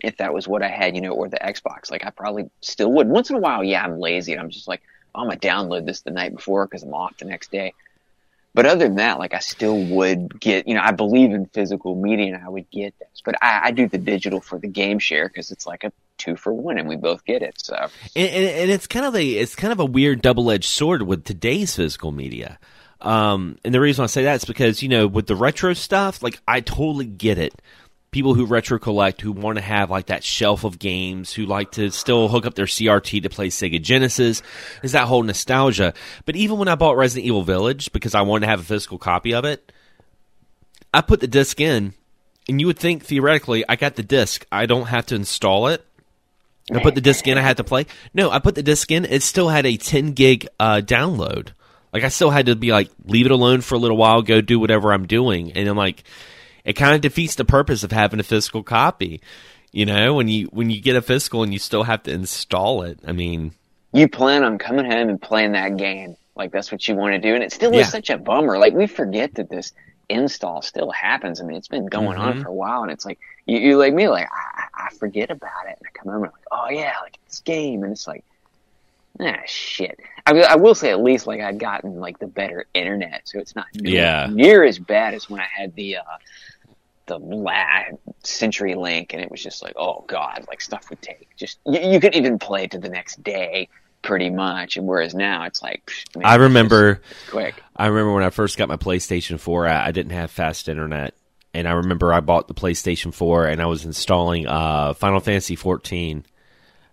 if that was what I had, you know, or the Xbox. Like I probably still would. Once in a while, yeah, I'm lazy. and I'm just like, oh, I'm gonna download this the night before because I'm off the next day. But other than that, like I still would get, you know, I believe in physical media and I would get this. But I, I do the digital for the game share because it's like a two for one and we both get it. So and, and, and it's kind of a it's kind of a weird double edged sword with today's physical media. Um, and the reason I say that is because you know with the retro stuff, like I totally get it. People who retro collect, who want to have like that shelf of games, who like to still hook up their CRT to play Sega Genesis, is that whole nostalgia. But even when I bought Resident Evil Village because I wanted to have a physical copy of it, I put the disc in, and you would think theoretically I got the disc, I don't have to install it. I put the disc in. I had to play. No, I put the disc in. It still had a 10 gig uh, download. Like I still had to be like, leave it alone for a little while, go do whatever I'm doing, and I'm like, it kind of defeats the purpose of having a physical copy. You know, when you when you get a physical and you still have to install it. I mean, you plan on coming home and playing that game. Like that's what you want to do. And it still Yeah. is such a bummer. Like we forget that this install still happens. I mean, it's been going on Mhm. for a while and it's like, you, you like me, like I, I forget about it. And I come home and I'm like, oh yeah, like this game. And it's like, ah, shit. I, will- I will say at least like I'd gotten like the better internet. So it's not near, Yeah. near as bad as when I had the, uh, the la CenturyLink, and it was just like, oh god, like stuff would take just you, you could even play it to the next day, pretty much. And whereas now it's like, psh, man, I remember. quick. I remember when I first got my PlayStation 4, I, I didn't have fast internet. And I remember I bought the PlayStation 4 and I was installing uh, Final Fantasy 14.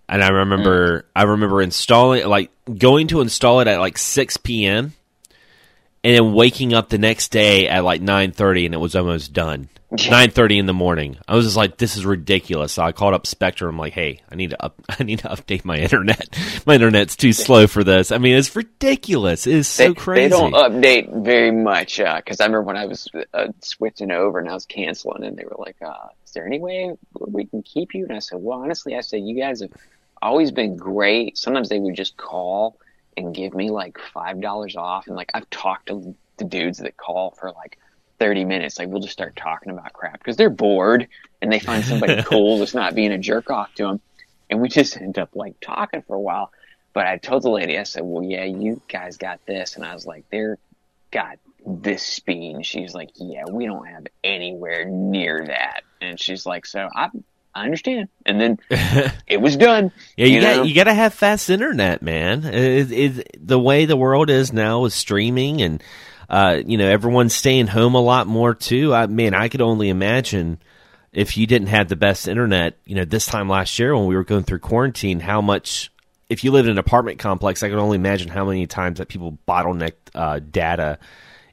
And I remember I remember installing like going to install it at like 6 p.m. and then waking up the next day at like nine thirty, and it was almost done. Nine thirty in the morning. I was just like, "This is ridiculous." So I called up Spectrum. I'm like, "Hey, I need to up, I need to update my internet. my internet's too slow for this. I mean, it's ridiculous. It is so they, crazy." They don't update very much because uh, I remember when I was uh, switching over and I was canceling, and they were like, uh, "Is there any way we can keep you?" And I said, "Well, honestly, I said you guys have always been great. Sometimes they would just call." and give me like five dollars off and like I've talked to the dudes that call for like 30 minutes. Like we'll just start talking about crap because they're bored and they find somebody cool that's not being a jerk off to them. And we just end up like talking for a while. But I told the lady, I said, well, yeah, you guys got this. And I was like, they're got this speed. And she's like, yeah, we don't have anywhere near that. And she's like, so I, I understand. And then it was done. Yeah, you, you got you got to have fast internet, man. It, it, the way the world is now with streaming and uh, you know everyone's staying home a lot more too. I mean, I could only imagine if you didn't have the best internet. You know, this time last year when we were going through quarantine, how much. If you lived in an apartment complex, I can only imagine how many times that people bottlenecked uh, data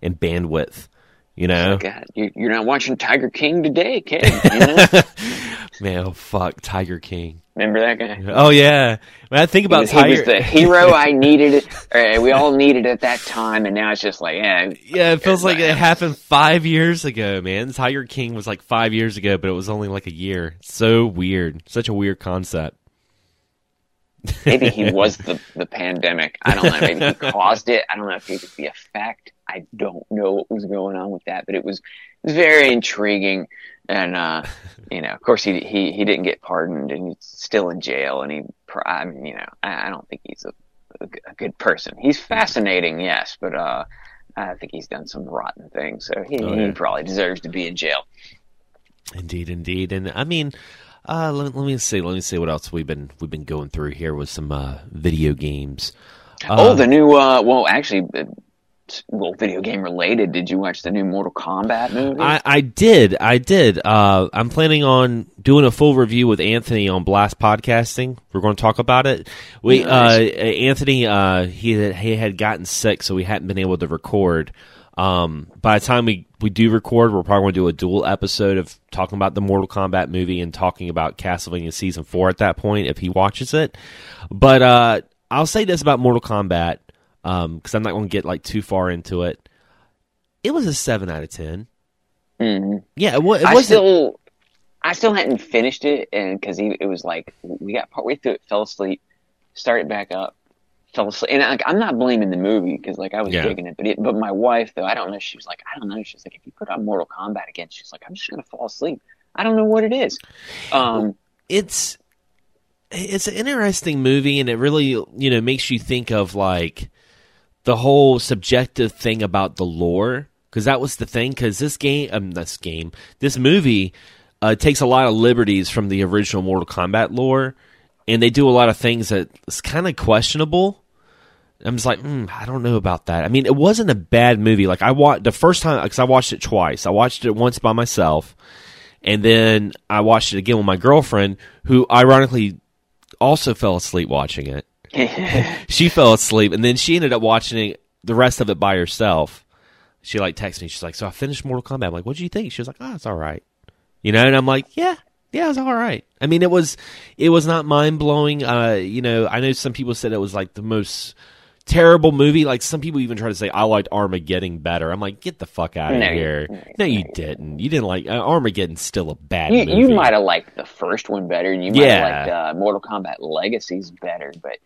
and bandwidth. You know, God, you're not watching Tiger King today, kid. You know? Man, oh fuck, Tiger King. Remember that guy? Oh yeah. When I think about he was, Tiger, he was the hero I needed. Or uh, we all needed at that time, and now it's just like, yeah. Yeah, it feels like it happened five years ago, man. Tiger King was like five years ago, but it was only like a year. So weird. Such a weird concept. maybe he was the the pandemic. I don't know. Maybe he caused it. I don't know if he was the effect. I don't know what was going on with that, but it was, it was very intriguing. And, uh, you know, of course he, he, he didn't get pardoned and he's still in jail and he, I mean, you know, I, I don't think he's a, a, good person. He's fascinating, yes, but, uh, I think he's done some rotten things. So he, oh, yeah. he probably deserves to be in jail. Indeed, indeed. And I mean, uh, let, let, me see. Let me see what else we've been we've been going through here with some uh, video games. oh, the new. Uh, well, actually, well, video game related. Did you watch the new Mortal Kombat movie? I, I did. I did. Uh, I'm planning on doing a full review with Anthony on Blast Podcasting. We're going to talk about it. We nice. uh, Anthony uh, he had, he had gotten sick, so we hadn't been able to record. Um, by the time we, we do record, we're probably going to do a dual episode of talking about the Mortal Kombat movie and talking about Castlevania season four at that point if he watches it. But uh, I'll say this about Mortal Kombat because um, I'm not going to get like too far into it. It was a seven out of 10 mm-hmm. Yeah, it, was. I still, I still hadn't finished it, and because it was like we got partway through it, fell asleep, started back up, fell asleep, and like, I'm not blaming the movie because like I was yeah. digging it, but it, but my wife though, I don't know. She was like, I don't know. She's like, if you put on Mortal Kombat again, she's like, I'm just gonna fall asleep. I don't know what it is. Um, it's it's an interesting movie, and it really you know makes you think of like the whole subjective thing about the lore because that was the thing because this game um, this game this movie uh, takes a lot of liberties from the original mortal kombat lore and they do a lot of things that's kind of questionable. I'm just like mm, i don't know about that. I mean it wasn't a bad movie. Like i watched the first time because i watched it twice. I watched it once by myself and then i watched it again with my girlfriend who ironically also fell asleep watching it she fell asleep, and then she ended up watching the rest of it by herself. She like texted me. She's like, "So I finished Mortal Kombat." I'm like, "What do you think?" She was like, "Oh, it's all right." You know, and I'm like, "Yeah, yeah, it's all right." I mean, it was it was not mind blowing. Uh, you know, I know some people said it was like the most terrible movie. Like some people even try to say I liked Armageddon better. I'm like, get the fuck out of no, here. No, you didn't. You didn't like uh, Armageddon's still a bad you, movie. You might have liked the first one better. And you might yeah. have liked uh, Mortal Kombat Legacies better, but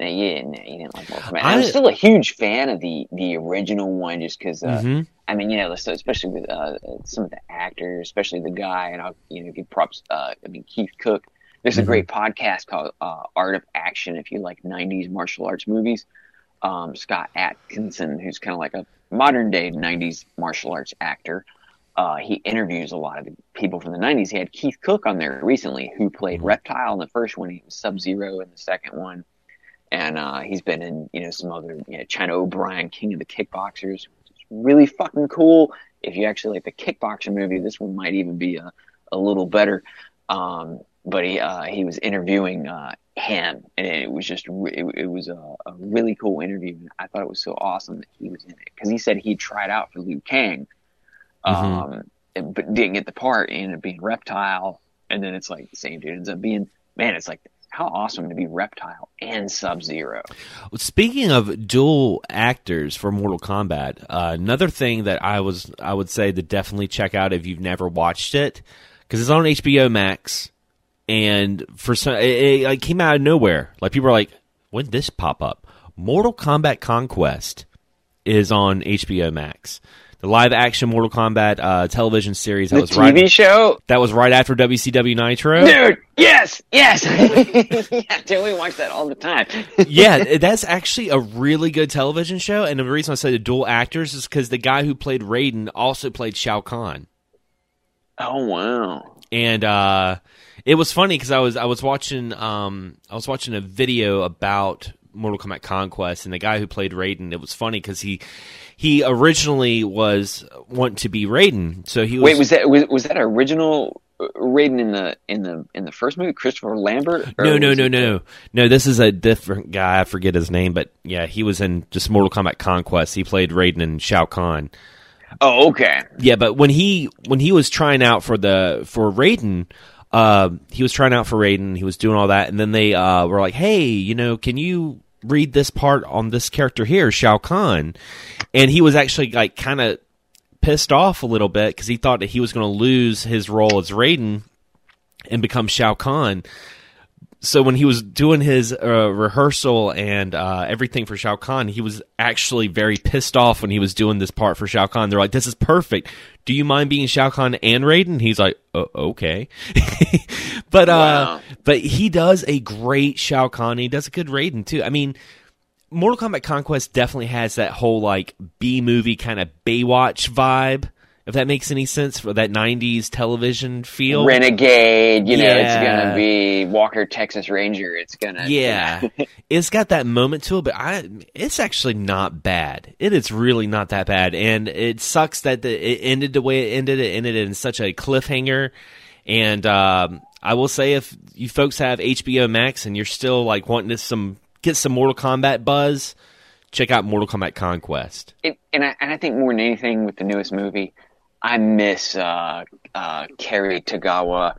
no, you didn't. You didn't like. I, am still a huge fan of the the original one, just because. Uh, mm-hmm. I mean, you know, especially with uh, some of the actors, especially the guy, and I'll you know give props. Uh, I mean, Keith Cooke. There's mm-hmm. a great podcast called uh, Art of Action if you like '90s martial arts movies. Um, Scott Atkinson, who's kind of like a modern day '90s martial arts actor. Uh, he interviews a lot of the people from the 90s. He had Keith Cooke on there recently, who played mm-hmm. Reptile in the first one. He was Sub Zero in the second one and uh, he's been in you know some other you know, China O'Brien, King of the Kickboxers, which is really fucking cool. If you actually like the kickboxer movie, this one might even be a, a little better. Um, but he uh, he was interviewing uh, him, and it was just re- it, it was a, a really cool interview. And I thought it was so awesome that he was in it because he said he tried out for Liu Kang, um, and- but didn't get the part. He ended up being Reptile, and then it's like the same dude ends up being man. It's like how awesome to be Reptile and Sub Zero. Speaking of dual actors for Mortal Kombat, uh, another thing that I was I would say to definitely check out if you've never watched it because it's on HBO Max, and for some it, it like, came out of nowhere. Like people are like, when did this pop up? Mortal Kombat Conquest is on HBO Max. The live action Mortal Kombat uh, television series that The was TV right show, that was right after WCW Nitro. dude. Yes, yes. yeah, dude, we watch that all the time. yeah, that's actually a really good television show. And the reason I say the dual actors is because the guy who played Raiden also played Shao Kahn. Oh wow. And uh, it was funny because I was I was watching um, I was watching a video about Mortal Kombat Conquest, and the guy who played Raiden. It was funny because he he originally was want to be Raiden, so he was, Wait, was that was, was that original uh, Raiden in the in the in the first movie, Christopher Lambert? No, no, no, no, no. This is a different guy. I forget his name, but yeah, he was in just Mortal Kombat Conquest. He played Raiden and Shao Kahn. Oh, okay. Yeah, but when he when he was trying out for the for Raiden, uh, he was trying out for Raiden. He was doing all that, and then they uh, were like, "Hey, you know, can you read this part on this character here, Shao Kahn?" And he was actually like kind of pissed off a little bit because he thought that he was going to lose his role as Raiden and become Shao Kahn. So when he was doing his uh, rehearsal and uh, everything for Shao Kahn, he was actually very pissed off when he was doing this part for Shao Kahn. They're like, "This is perfect. Do you mind being Shao Kahn and Raiden?" He's like, "Uh, "Okay," but uh, but he does a great Shao Kahn. He does a good Raiden too. I mean, Mortal Kombat Conquest definitely has that whole like B movie kind of Baywatch vibe. If that makes any sense for that '90s television feel. Renegade, you know, it's gonna be Walker Texas Ranger. It's gonna Yeah, it's got that moment to it, but I, it's actually not bad. It is really not that bad, and it sucks that the, it ended the way it ended. It ended in such a cliffhanger, and um, I will say, if you folks have HBO Max and you're still like wanting to some get some Mortal Kombat buzz, check out Mortal Kombat Conquest. It, and I and I think more than anything with the newest movie, I miss uh, uh, Cary Tagawa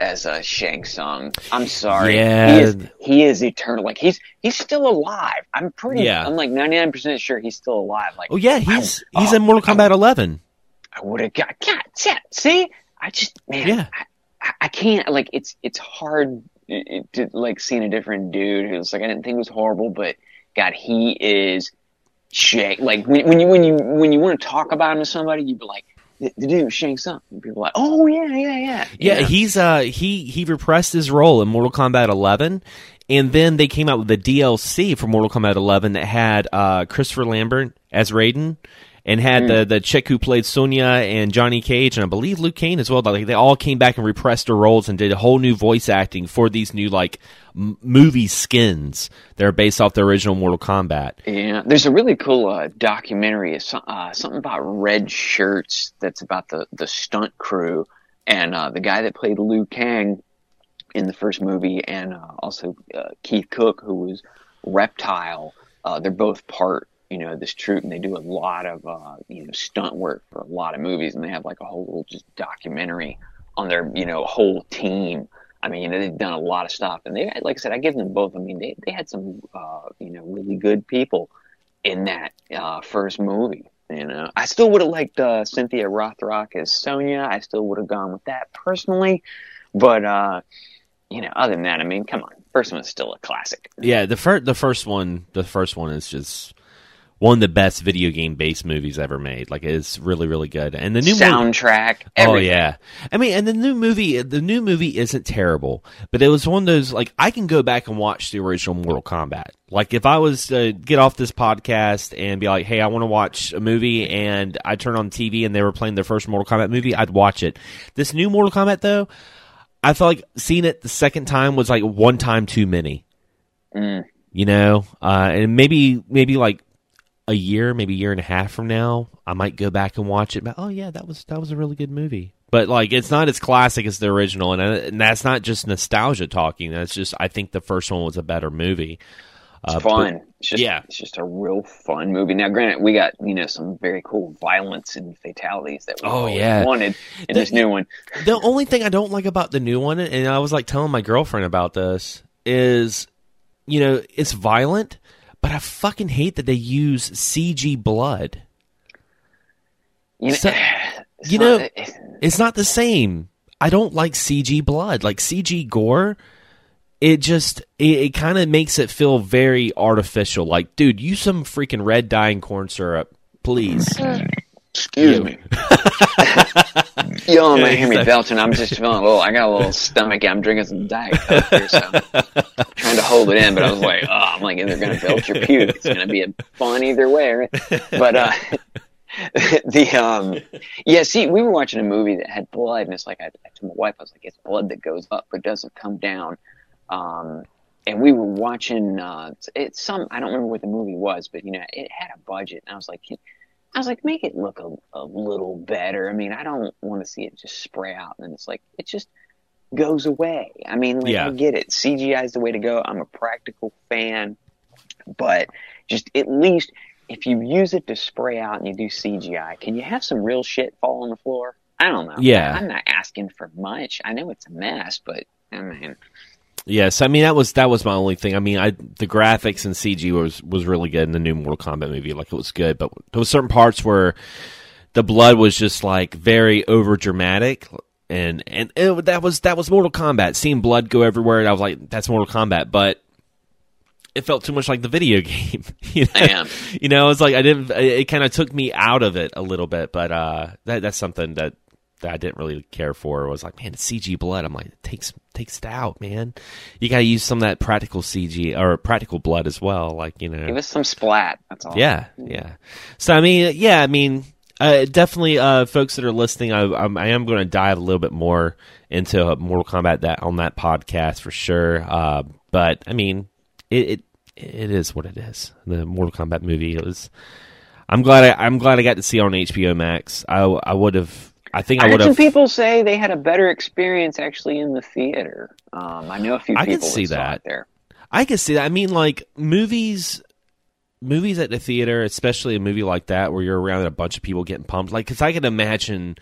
as a Shang Tsung. I'm sorry, Yeah. he is he is eternal. Like he's he's still alive. I'm pretty. Yeah. I'm like 99 percent sure he's still alive. Like Oh yeah, he's I- he's oh, in Mortal Kombat 11. I would have got God, see, I just man, Yeah. I, I, can't like it's it's hard to like seeing a different dude who's like I didn't think was horrible, but God, he is Shang. Like when, when you when you when you want to talk about him to somebody, you'd be like, the, the dude Shang Tsung. And people are like, oh yeah, yeah, yeah, Yeah, You know? he's uh he he repressed his role in Mortal Kombat 11, and then they came out with the DLC for Mortal Kombat 11 that had uh Christopher Lambert as Raiden, and had the the chick who played Sonya and Johnny Cage and I believe Liu Kang as well. Like they all came back and repressed their roles and did a whole new voice acting for these new like m- movie skins that are based off the original Mortal Kombat. Yeah, there's a really cool uh, documentary, uh, something about red shirts. That's about the the stunt crew and uh, the guy that played Liu Kang in the first movie, and uh, also uh, Keith Cooke, who was Reptile. Uh, they're both part, you know, this troupe, and they do a lot of uh, you know stunt work for a lot of movies, and they have like a whole little just documentary on their you know whole team. I mean, you know, they've done a lot of stuff, and they, like I said, I give them both. I mean, they they had some, uh, you know, really good people in that uh, first movie. You know, I still would have liked uh, Cynthia Rothrock as Sonya. I still would have gone with that personally, but uh, you know, other than that, I mean, come on, first one is still a classic. Yeah, the first the first one the first one is just one of the best video game based movies ever made. Like it's really really good. And the new Soundtrack, Oh everything. yeah, I mean, and the new movie, the new movie isn't terrible, but it was one of those like I can go back and watch the original Mortal Kombat. Like if I was to get off this podcast and be like, hey, I want to watch a movie, and I turn on TV and they were playing their first Mortal Kombat movie, I'd watch it. This new Mortal Kombat though, I felt like seeing it the second time was like one time too many. Mm. You know, uh, and maybe maybe like a year, maybe a year and a half from now, I might go back and watch it. But oh yeah, that was that was a really good movie. but like it's not as classic as the original, and, and that's not just nostalgia talking. That's just I think the first one was a better movie. It's Uh, fun. but- It's just, yeah. it's just a real fun movie. Now, granted, we got you know some very cool violence and fatalities that we Oh, yeah. wanted in The- this new one. the only thing I don't like about the new one, and I was like telling my girlfriend about this, is you know it's violent, but I fucking hate that they use CG blood. You know, So- it's you not- know- it's- It's not the same. I don't like CG blood. Like CG gore, it just it, it kind of makes it feel very artificial. Like, dude, use some freaking red dye and corn syrup, please. excuse you. me. Y'all might hear me Exactly. belching. I'm just feeling a little. I got a little stomach. I'm drinking some diet coke here, so I'm trying to hold it in. But I was like, oh, I'm like either gonna belch or puke. It's gonna be a fun either way. Right? But uh, the um, yeah. See, we were watching a movie that had blood, and it's like I, I told my wife, I was like, it's blood that goes up but doesn't come down. Um, and we were watching uh, it's some I don't remember what the movie was, but you know, it had a budget, and I was like. I was like, make it look a, a little better. I mean, I don't want to see it just spray out, and it's like it just goes away. I mean, like Yeah. I get it. CGI is the way to go. I'm a practical fan, but just at least if you use it to spray out and you do CGI, can you have some real shit fall on the floor? I don't know. Yeah. I'm not asking for much. I know it's a mess, but I mean, Yes, I mean that was that was my only thing. I mean, I the graphics and CG was was really good in the new Mortal Kombat movie. Like it was good, but there was certain parts where the blood was just like very over dramatic, and and it, that was that was Mortal Kombat. Seeing blood go everywhere, and I was like, that's Mortal Kombat, but. It felt too much like the video game. You know, I am. you know it's like I didn't. It kind of took me out of it a little bit, but uh, that that's something that that I didn't really care for. Was like, man, it's CG blood. I'm like, it takes takes it out, man. You got to use some of that practical CG or practical blood as well. Like you know, give us some splat. That's all. yeah, yeah. So I mean, yeah, I mean, uh, definitely, uh, folks that are listening, I, I'm, I am going to dive a little bit more into Mortal Kombat that on that podcast for sure. Uh, but I mean, it, it it is what it is. The Mortal Kombat movie it was. I'm glad I, I'm glad I got to see it on HBO Max. I I would have. I think I I would heard some have. people say they had a better experience actually in the theater. Um, I know a few I people could see saw that. it there. I can see that. I mean, like movies, movies at the theater, especially a movie like that where you're around a bunch of people getting pumped. Like, because I can imagine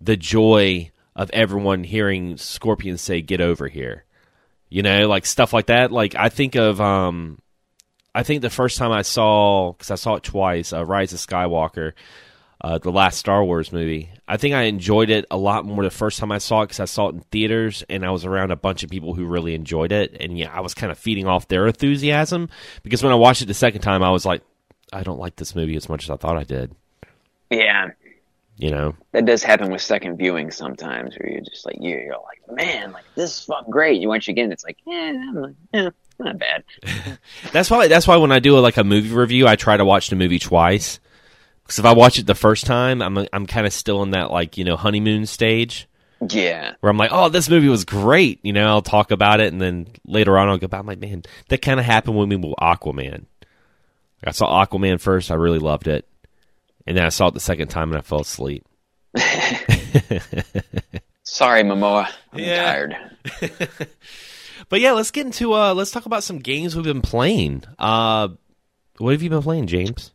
the joy of everyone hearing Scorpion say "Get over here," you know, like stuff like that. Like, I think of, um, I think the first time I saw, because I saw it twice, uh, Rise of Skywalker. Uh, the last Star Wars movie. I think I enjoyed it a lot more the first time I saw it because I saw it in theaters and I was around a bunch of people who really enjoyed it. And yeah, I was kind of feeding off their enthusiasm because when I watched it the second time, I was like, I don't like this movie as much as I thought I did. Yeah, You know? that does happen with second viewing sometimes, where you're just like you're, you're like, man, like this is fucking great. You watch it again, it's like, yeah, I'm like, yeah, not bad. That's why. That's why when I do like a movie review, I try to watch the movie twice. Because if I watch it the first time, I'm I'm kind of still in that like you know honeymoon stage. Yeah, where I'm like, oh, this movie was great. You know, I'll talk about it, and then later on, I'll go back. I'm like, man, that kind of happened with me with Aquaman. I saw Aquaman first, I really loved it, and then I saw it the second time, and I fell asleep. sorry, Momoa, I'm Yeah. tired. But yeah, let's get into uh, let's talk about some games we've been playing. Uh, what have you been playing, James?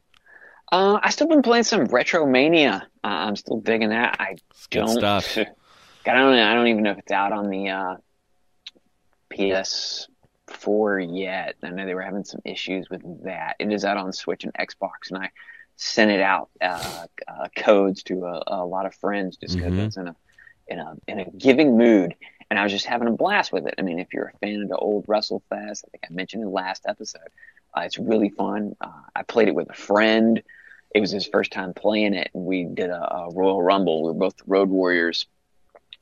Uh, I still been playing some Retromania. Uh, I'm still digging that. I don't. stuff. I don't. I don't even know if it's out on the uh, PS4 yet. I know they were having some issues with that. It is out on Switch and Xbox, and I sent it out uh, uh, codes to a, a lot of friends just because Mhm. I was in a in a in a giving mood, and I was just having a blast with it. I mean, if you're a fan of the old WrestleFest, I think I mentioned in the last episode, uh, it's really fun. Uh, I played it with a friend. It was his first time playing it, and we did a, a Royal Rumble. We were both Road Warriors,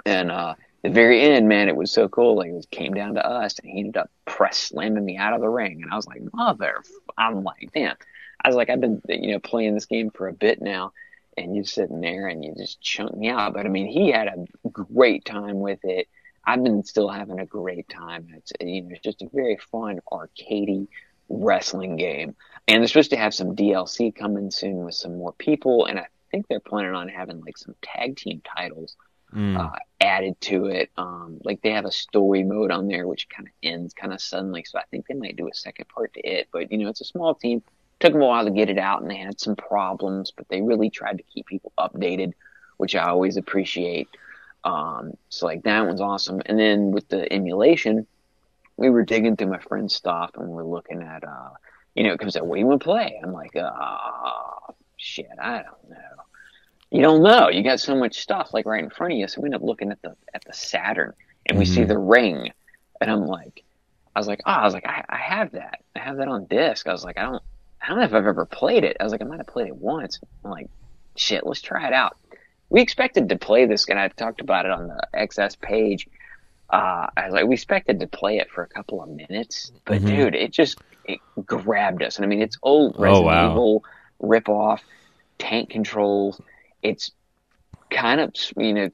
and uh, the very end, man, it was so cool. Like it came down to us, and he ended up press slamming me out of the ring, and I was like, "Mother!" I'm like, "Damn!" I was like, "I've been, you know, playing this game for a bit now." And you're sitting there and you just chunk me out. But I mean, he had a great time with it. I've been still having a great time. It's you know, it's just a very fun arcadey wrestling game. And they're supposed to have some DLC coming soon with some more people. And I think they're planning on having like some tag team titles Mm. uh, added to it. Um, like they have a story mode on there, which kind of ends kind of suddenly. So I think they might do a second part to it. But you know, it's a small team. Took them a while to get it out, and they had some problems, but they really tried to keep people updated, which I always appreciate. Um, so like that one's awesome. And then with the emulation, we were digging through my friend's stuff, and we're looking at, uh, you know, it comes out, what do you want to play? I'm like, oh, shit, I don't know you don't know. You got so much stuff like right in front of you. So we end up looking at the at the Saturn and we see Mhm. the ring, and I'm like, I was like, oh, I was like, I, I have that. I have that on disc. I was like, I don't, I don't know if I've ever played it. I was like, I might have played it once. I'm like, shit, let's try it out. We expected to play this, and I talked about it on the XS page. Uh, I was like, we expected to play it for a couple of minutes, but Mhm. dude, it just it grabbed us. And I mean, it's old Resident wow. Evil rip off, tank controls. It's kind of you know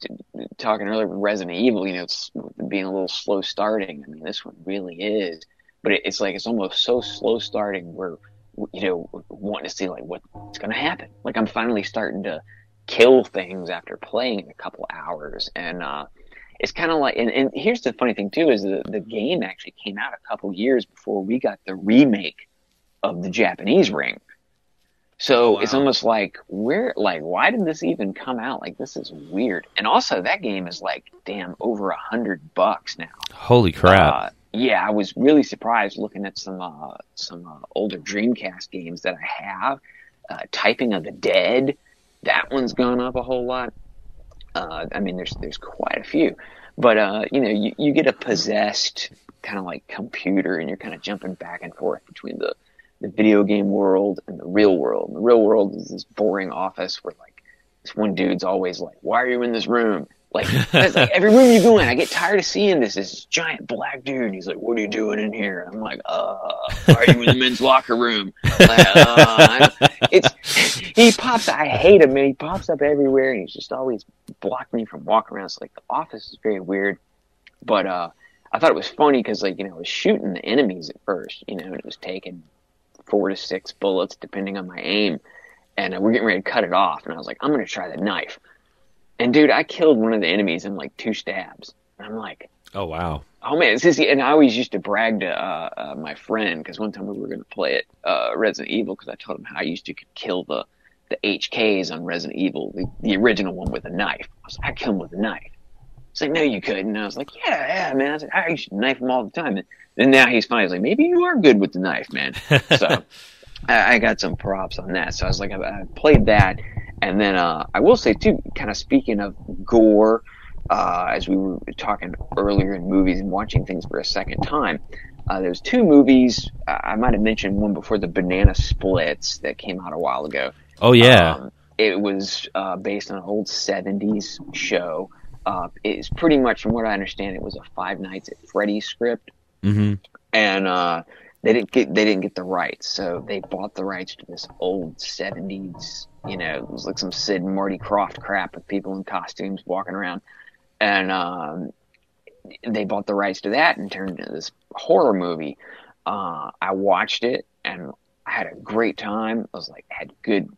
talking earlier with Resident Evil, you know, it's being a little slow starting. I mean, this one really is, but it, it's like it's almost so slow starting where you know wanting to see like what's going to happen. Like I'm finally starting to kill things after playing a couple hours, and uh, it's kind of like. And, and here's the funny thing too is the the game actually came out a couple years before we got the remake of the Japanese Ring. So it's almost like where, like, why did this even come out? Like, this is weird. And also, that game is like, damn, over a hundred bucks now. Holy crap! Uh, yeah, I was really surprised looking at some uh, some uh, older Dreamcast games that I have. Uh, Typing of the Dead, that one's gone up a whole lot. Uh, I mean, there's there's quite a few, but uh, you know, you, you get a possessed kind of like computer, and you're kind of jumping back and forth between the the video game world and the real world. And the real world is this boring office where like this one dude's always like, "Why are you in this room?" Like, like every room you go in, I get tired of seeing this this giant black dude. And he's like, "What are you doing in here?" I'm like, "Uh, are you in the men's locker room?" Like, uh, it's he pops. I hate him, man. He pops up everywhere, and he's just always blocking me from walking around. So like the office is very weird, but uh, I thought it was funny because like you know I was shooting the enemies at first, you know, and it was taking four to six bullets depending on my aim, and uh, we're getting ready to cut it off, and I was like, I'm gonna try the knife, and dude, I killed one of the enemies in like two stabs, and I'm like. oh wow! Oh man, and I always used to brag to uh, uh, my friend because one time we were going to play it uh, Resident Evil because I told him how I used to kill the the HKs on Resident Evil, the, the original one with a knife. I was like, I kill him with a knife. He's like, no, you couldn't. And I was like, yeah, yeah, man. I was like, I used to knife him all the time. And then now he's fine. He's like, maybe you are good with the knife, man. So I, I got some props on that. So I was like, I, I played that, and then uh, I will say too, kind of speaking of gore, uh, as we were talking earlier in movies and watching things for a second time. Uh, there's two movies. Uh, I might have mentioned one before, the Banana Splits that came out a while ago. Oh yeah. Um, it was uh, based on an old 70s show. Uh, it's pretty much, from what I understand, it was a Five Nights at Freddy's script, mm-hmm. and uh, they didn't get they didn't get the rights, so they bought the rights to this old 70s. You know, it was like some Sid and Marty Krofft crap with people in costumes walking around, and um, they bought the rights to that and turned it into this horror movie. Uh, I watched it and I had a great time. I was like, had good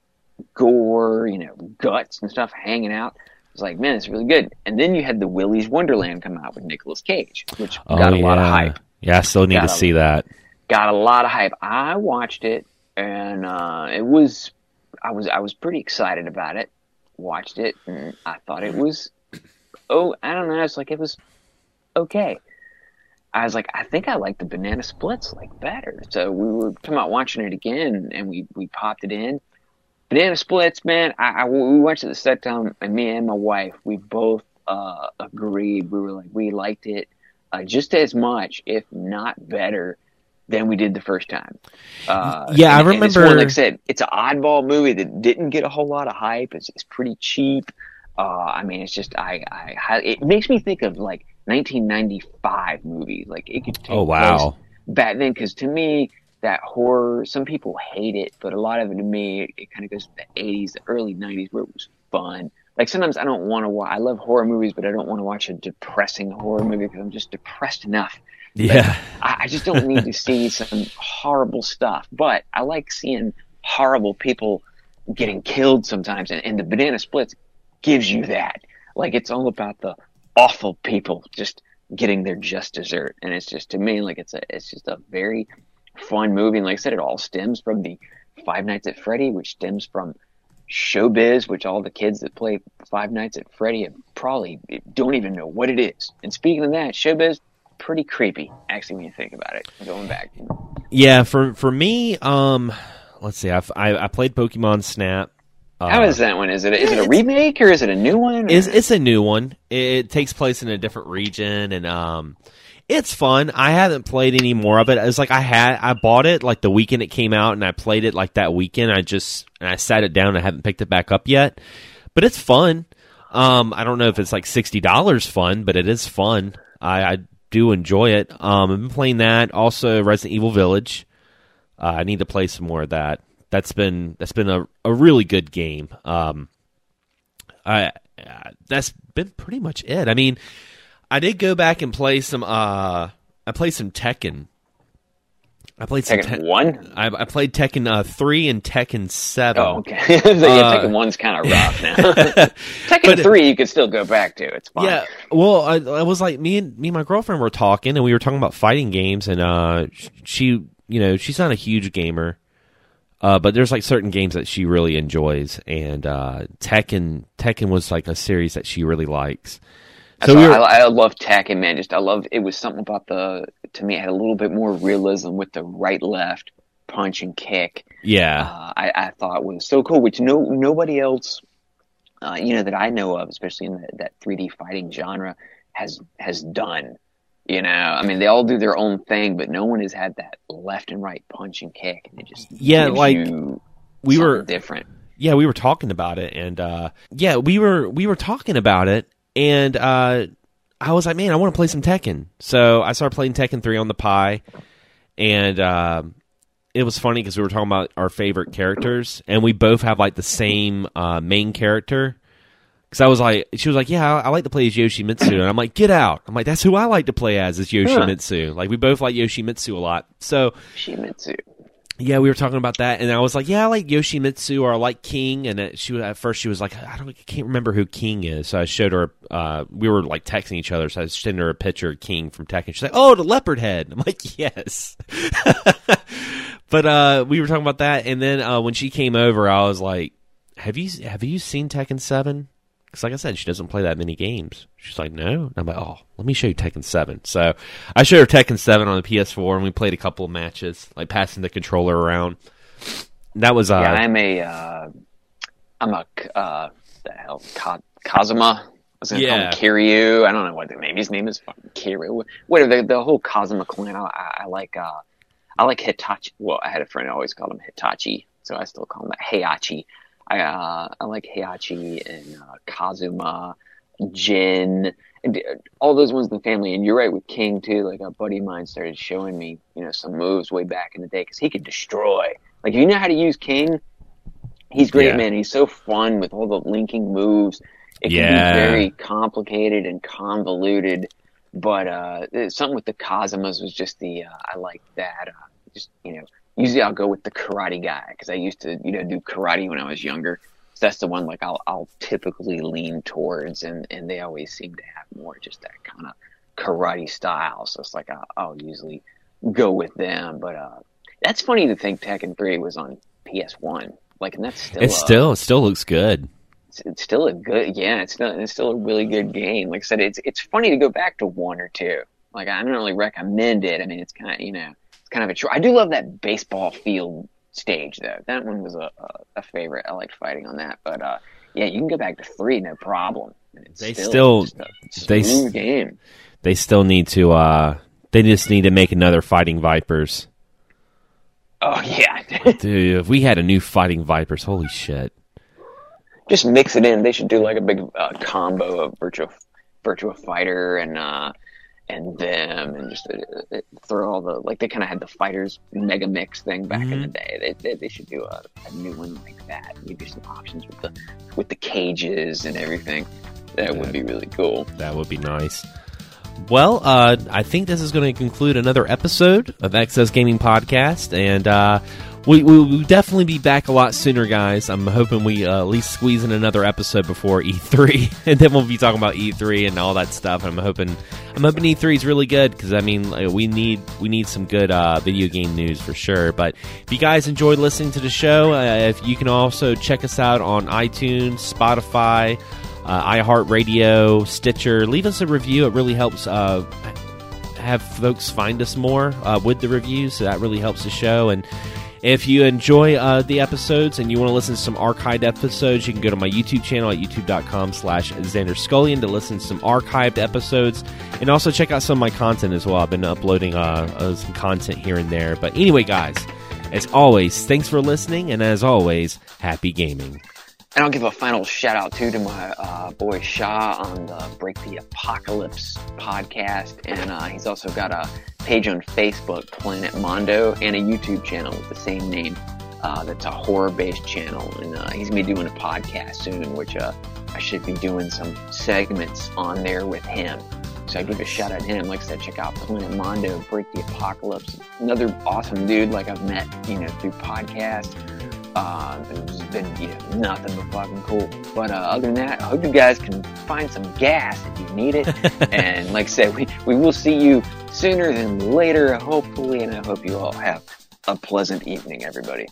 gore, you know, guts and stuff hanging out. I was like, man, it's really good. And then you had the Willy's Wonderland come out with Nicolas Cage, which Oh got a yeah. lot of hype. Yeah, I still need Got to a- see that. Got a lot of hype. I watched it and uh, it was, I was, I was pretty excited about it. Watched it and I thought it was, oh, I don't know. It's like it was okay. I was like, I think I like the banana splits like better. So we were talking about watching it again, and we we popped it in. Banana splits, man. I, I we watched it the second time, and me and my wife, we both uh, agreed. We were like, we liked it uh, just as much, if not better, than we did the first time. Uh, Yeah, I and- and it's one, remember- like I said, it's an oddball movie that didn't get a whole lot of hype. It's, it's pretty cheap. Uh, I mean, it's just I, I, I it makes me think of like 1995 movies. Like it could take Oh wow. back then because to me that horror some people hate it but a lot of it to me it, it kind of goes to the 80s the early 90s where it was fun like sometimes i don't want to watch i love horror movies but i don't want to watch a depressing horror movie because i'm just depressed enough Yeah. I, I just don't need to see some horrible stuff but i like seeing horrible people getting killed sometimes and, and the banana splits gives you that like it's all about the awful people just getting their just dessert, and it's just to me like it's a it's just a very fun movie. And like I said, it all stems from the Five Nights at Freddy, which stems from Showbiz, which all the kids that play Five Nights at Freddy probably don't even know what it is. And speaking of that, Showbiz pretty creepy actually when you think about it. Going back, yeah, for for me, um, let's see, I've, I I played Pokemon Snap. Uh, How is that one? Is it is it a remake or is it a new one? It's it's a new one. It, it takes place in a different region, and um, it's fun. I haven't played any more of it. It's like I had I bought it like the weekend it came out, and I played it like that weekend. I just and I sat it down. I haven't picked it back up yet, but it's fun. Um, I don't know if it's like sixty dollars fun, but it is fun. I, I do enjoy it. Um, I've been playing that. Also, Resident Evil Village. Uh, I need to play some more of that. That's been that's been a, a really good game. Um, I uh, that's been pretty much it. I mean, I did go back and play some. Uh, I played some Tekken. I played Tekken te- one. I, I, played Tekken uh, three and Tekken seven. Oh, okay. so yeah, uh, Tekken one's kind of rough now. Tekken but, three, you could still go back to. It's fine. Yeah. Well, I, I, was like me and me and my girlfriend were talking, and we were talking about fighting games, and uh, she, you know, she's not a huge gamer. Uh, but there's like certain games that she really enjoys, and uh, Tekken Tekken was like a series that she really likes. So we were, I, I love Tekken, man. Just I love it was something about the to me it had a little bit more realism with the right left punch and kick. Yeah, uh, I, I thought was so cool, which no nobody else, uh, you know, that I know of, especially in the, that 3D fighting genre, has has done. You know, I mean, they all do their own thing, but no one has had that left and right punch and kick, and it just yeah, like we were different. Yeah, we were talking about it, and uh, yeah, we were we were talking about it, and uh, I was like, man, I want to play some Tekken. So I started playing Tekken 3 on the Pi, and uh, it was funny because we were talking about our favorite characters, and we both have like the same uh, main character. Because I was like, she was like, yeah, I, I, like to play as Yoshimitsu, and I'm like, get out. I'm like, that's who I like to play as is Yoshimitsu. Huh. Like we both like Yoshimitsu a lot. So Yoshimitsu yeah, we were talking about that, and I was like, "Yeah, I like Yoshimitsu or I like King." And she at first she was like, "I don't, I can't remember who King is." So I showed her. Uh, we were like texting each other, so I sending her a picture of King from Tekken. She's like, "Oh, the leopard head." I'm like, "Yes." but uh, we were talking about that, and then uh, when she came over, I was like, "Have you have you seen Tekken Seven? Because like I said, she doesn't play that many games. She's like, no. And I'm like, oh, let me show you Tekken 7. So I showed her Tekken 7 on the PS4, and we played a couple of matches, like passing the controller around. That was uh, yeah. I'm a uh, I'm a uh, the hell Ka- Kazuma. I was gonna yeah. call him Kiryu. I don't know what the, maybe his name is Kiryu. Whatever the, the whole Kazuma clan. I, I like uh, I like Hitachi. Well, I had a friend who always called him Hitachi, so I still call him that Heihachi. I uh, I like Heihachi and uh, Kazuma, Jin, and all those ones in the family. And you're right with King too. Like a buddy of mine started showing me, you know, some moves way back in the day because he could destroy. Like if you know how to use King, he's great, yeah. man. He's so fun with all the linking moves. It can yeah. be very complicated and convoluted, but uh, something with the Kazumas was just the uh, I like that. Uh, just you know usually I'll go with the karate guy because I used to, you know, do karate when I was younger. So that's the one like I'll I'll typically lean towards, and and they always seem to have more just that kind of karate style. So it's like I'll, I'll usually go with them. But uh, that's funny to think Tekken Three was on PS One. Like, and that's still it's still it still looks good. It's, it's still a good yeah. It's still it's still a really good game. Like I said, it's it's funny to go back to one or two. Like I don't really recommend it. I mean, it's kind of you know kind of a true. I do love that baseball field stage though. That one was a, a, a favorite. I liked fighting on that. But uh, yeah, you can go back to three, no problem. It's they still, still they game. They still need to. Uh, they just need to make another Fighting Vipers. Oh yeah, dude! If we had a new Fighting Vipers, holy shit! Just mix it in. They should do like a big uh, combo of Virtual Virtual Fighter and uh, and them and just uh, throw all the like they kind of had the fighters mega mix thing back mm-hmm. in the day they, they, they should do a, a, new one like that give you some options with the with the cages and everything that would be really cool that would be nice well uh, i think this is going to conclude another episode of XS gaming podcast and uh, we will definitely be back a lot sooner, guys. I'm hoping we uh, at least squeeze in another episode before E3, and then we'll be talking about E3 and all that stuff. I'm hoping, I'm hoping E3 is really good because I mean, we need we need some good uh, video game news for sure. But if you guys enjoyed listening to the show, uh, if you can also check us out on iTunes, Spotify, uh, iHeartRadio, Stitcher. Leave us a review; it really helps uh, have folks find us more uh, with the reviews. So that really helps the show and. If you enjoy uh, the episodes and you want to listen to some archived episodes, you can go to my YouTube channel at youtube.com slash Xander Scullion to listen to some archived episodes and also check out some of my content as well. I've been uploading uh, uh, some content here and there. But anyway, guys, as always, thanks for listening, and as always, happy gaming. And I'll give a final shout out too to my uh, boy Shaw on the Break the Apocalypse podcast, and uh, he's also got a page on Facebook, Planet Mondo, and a YouTube channel with the same name. Uh, that's a horror-based channel, and uh, he's gonna be doing a podcast soon, which uh, I should be doing some segments on there with him. So I give a shout out to him. Like I said, check out Planet Mondo, Break the Apocalypse. Another awesome dude, like I've met, you know, through podcasts. Uh, it's been you know, nothing but fucking cool. But uh, other than that, I hope you guys can find some gas if you need it. and like I said, we, we will see you sooner than later, hopefully. And I hope you all have a pleasant evening, everybody.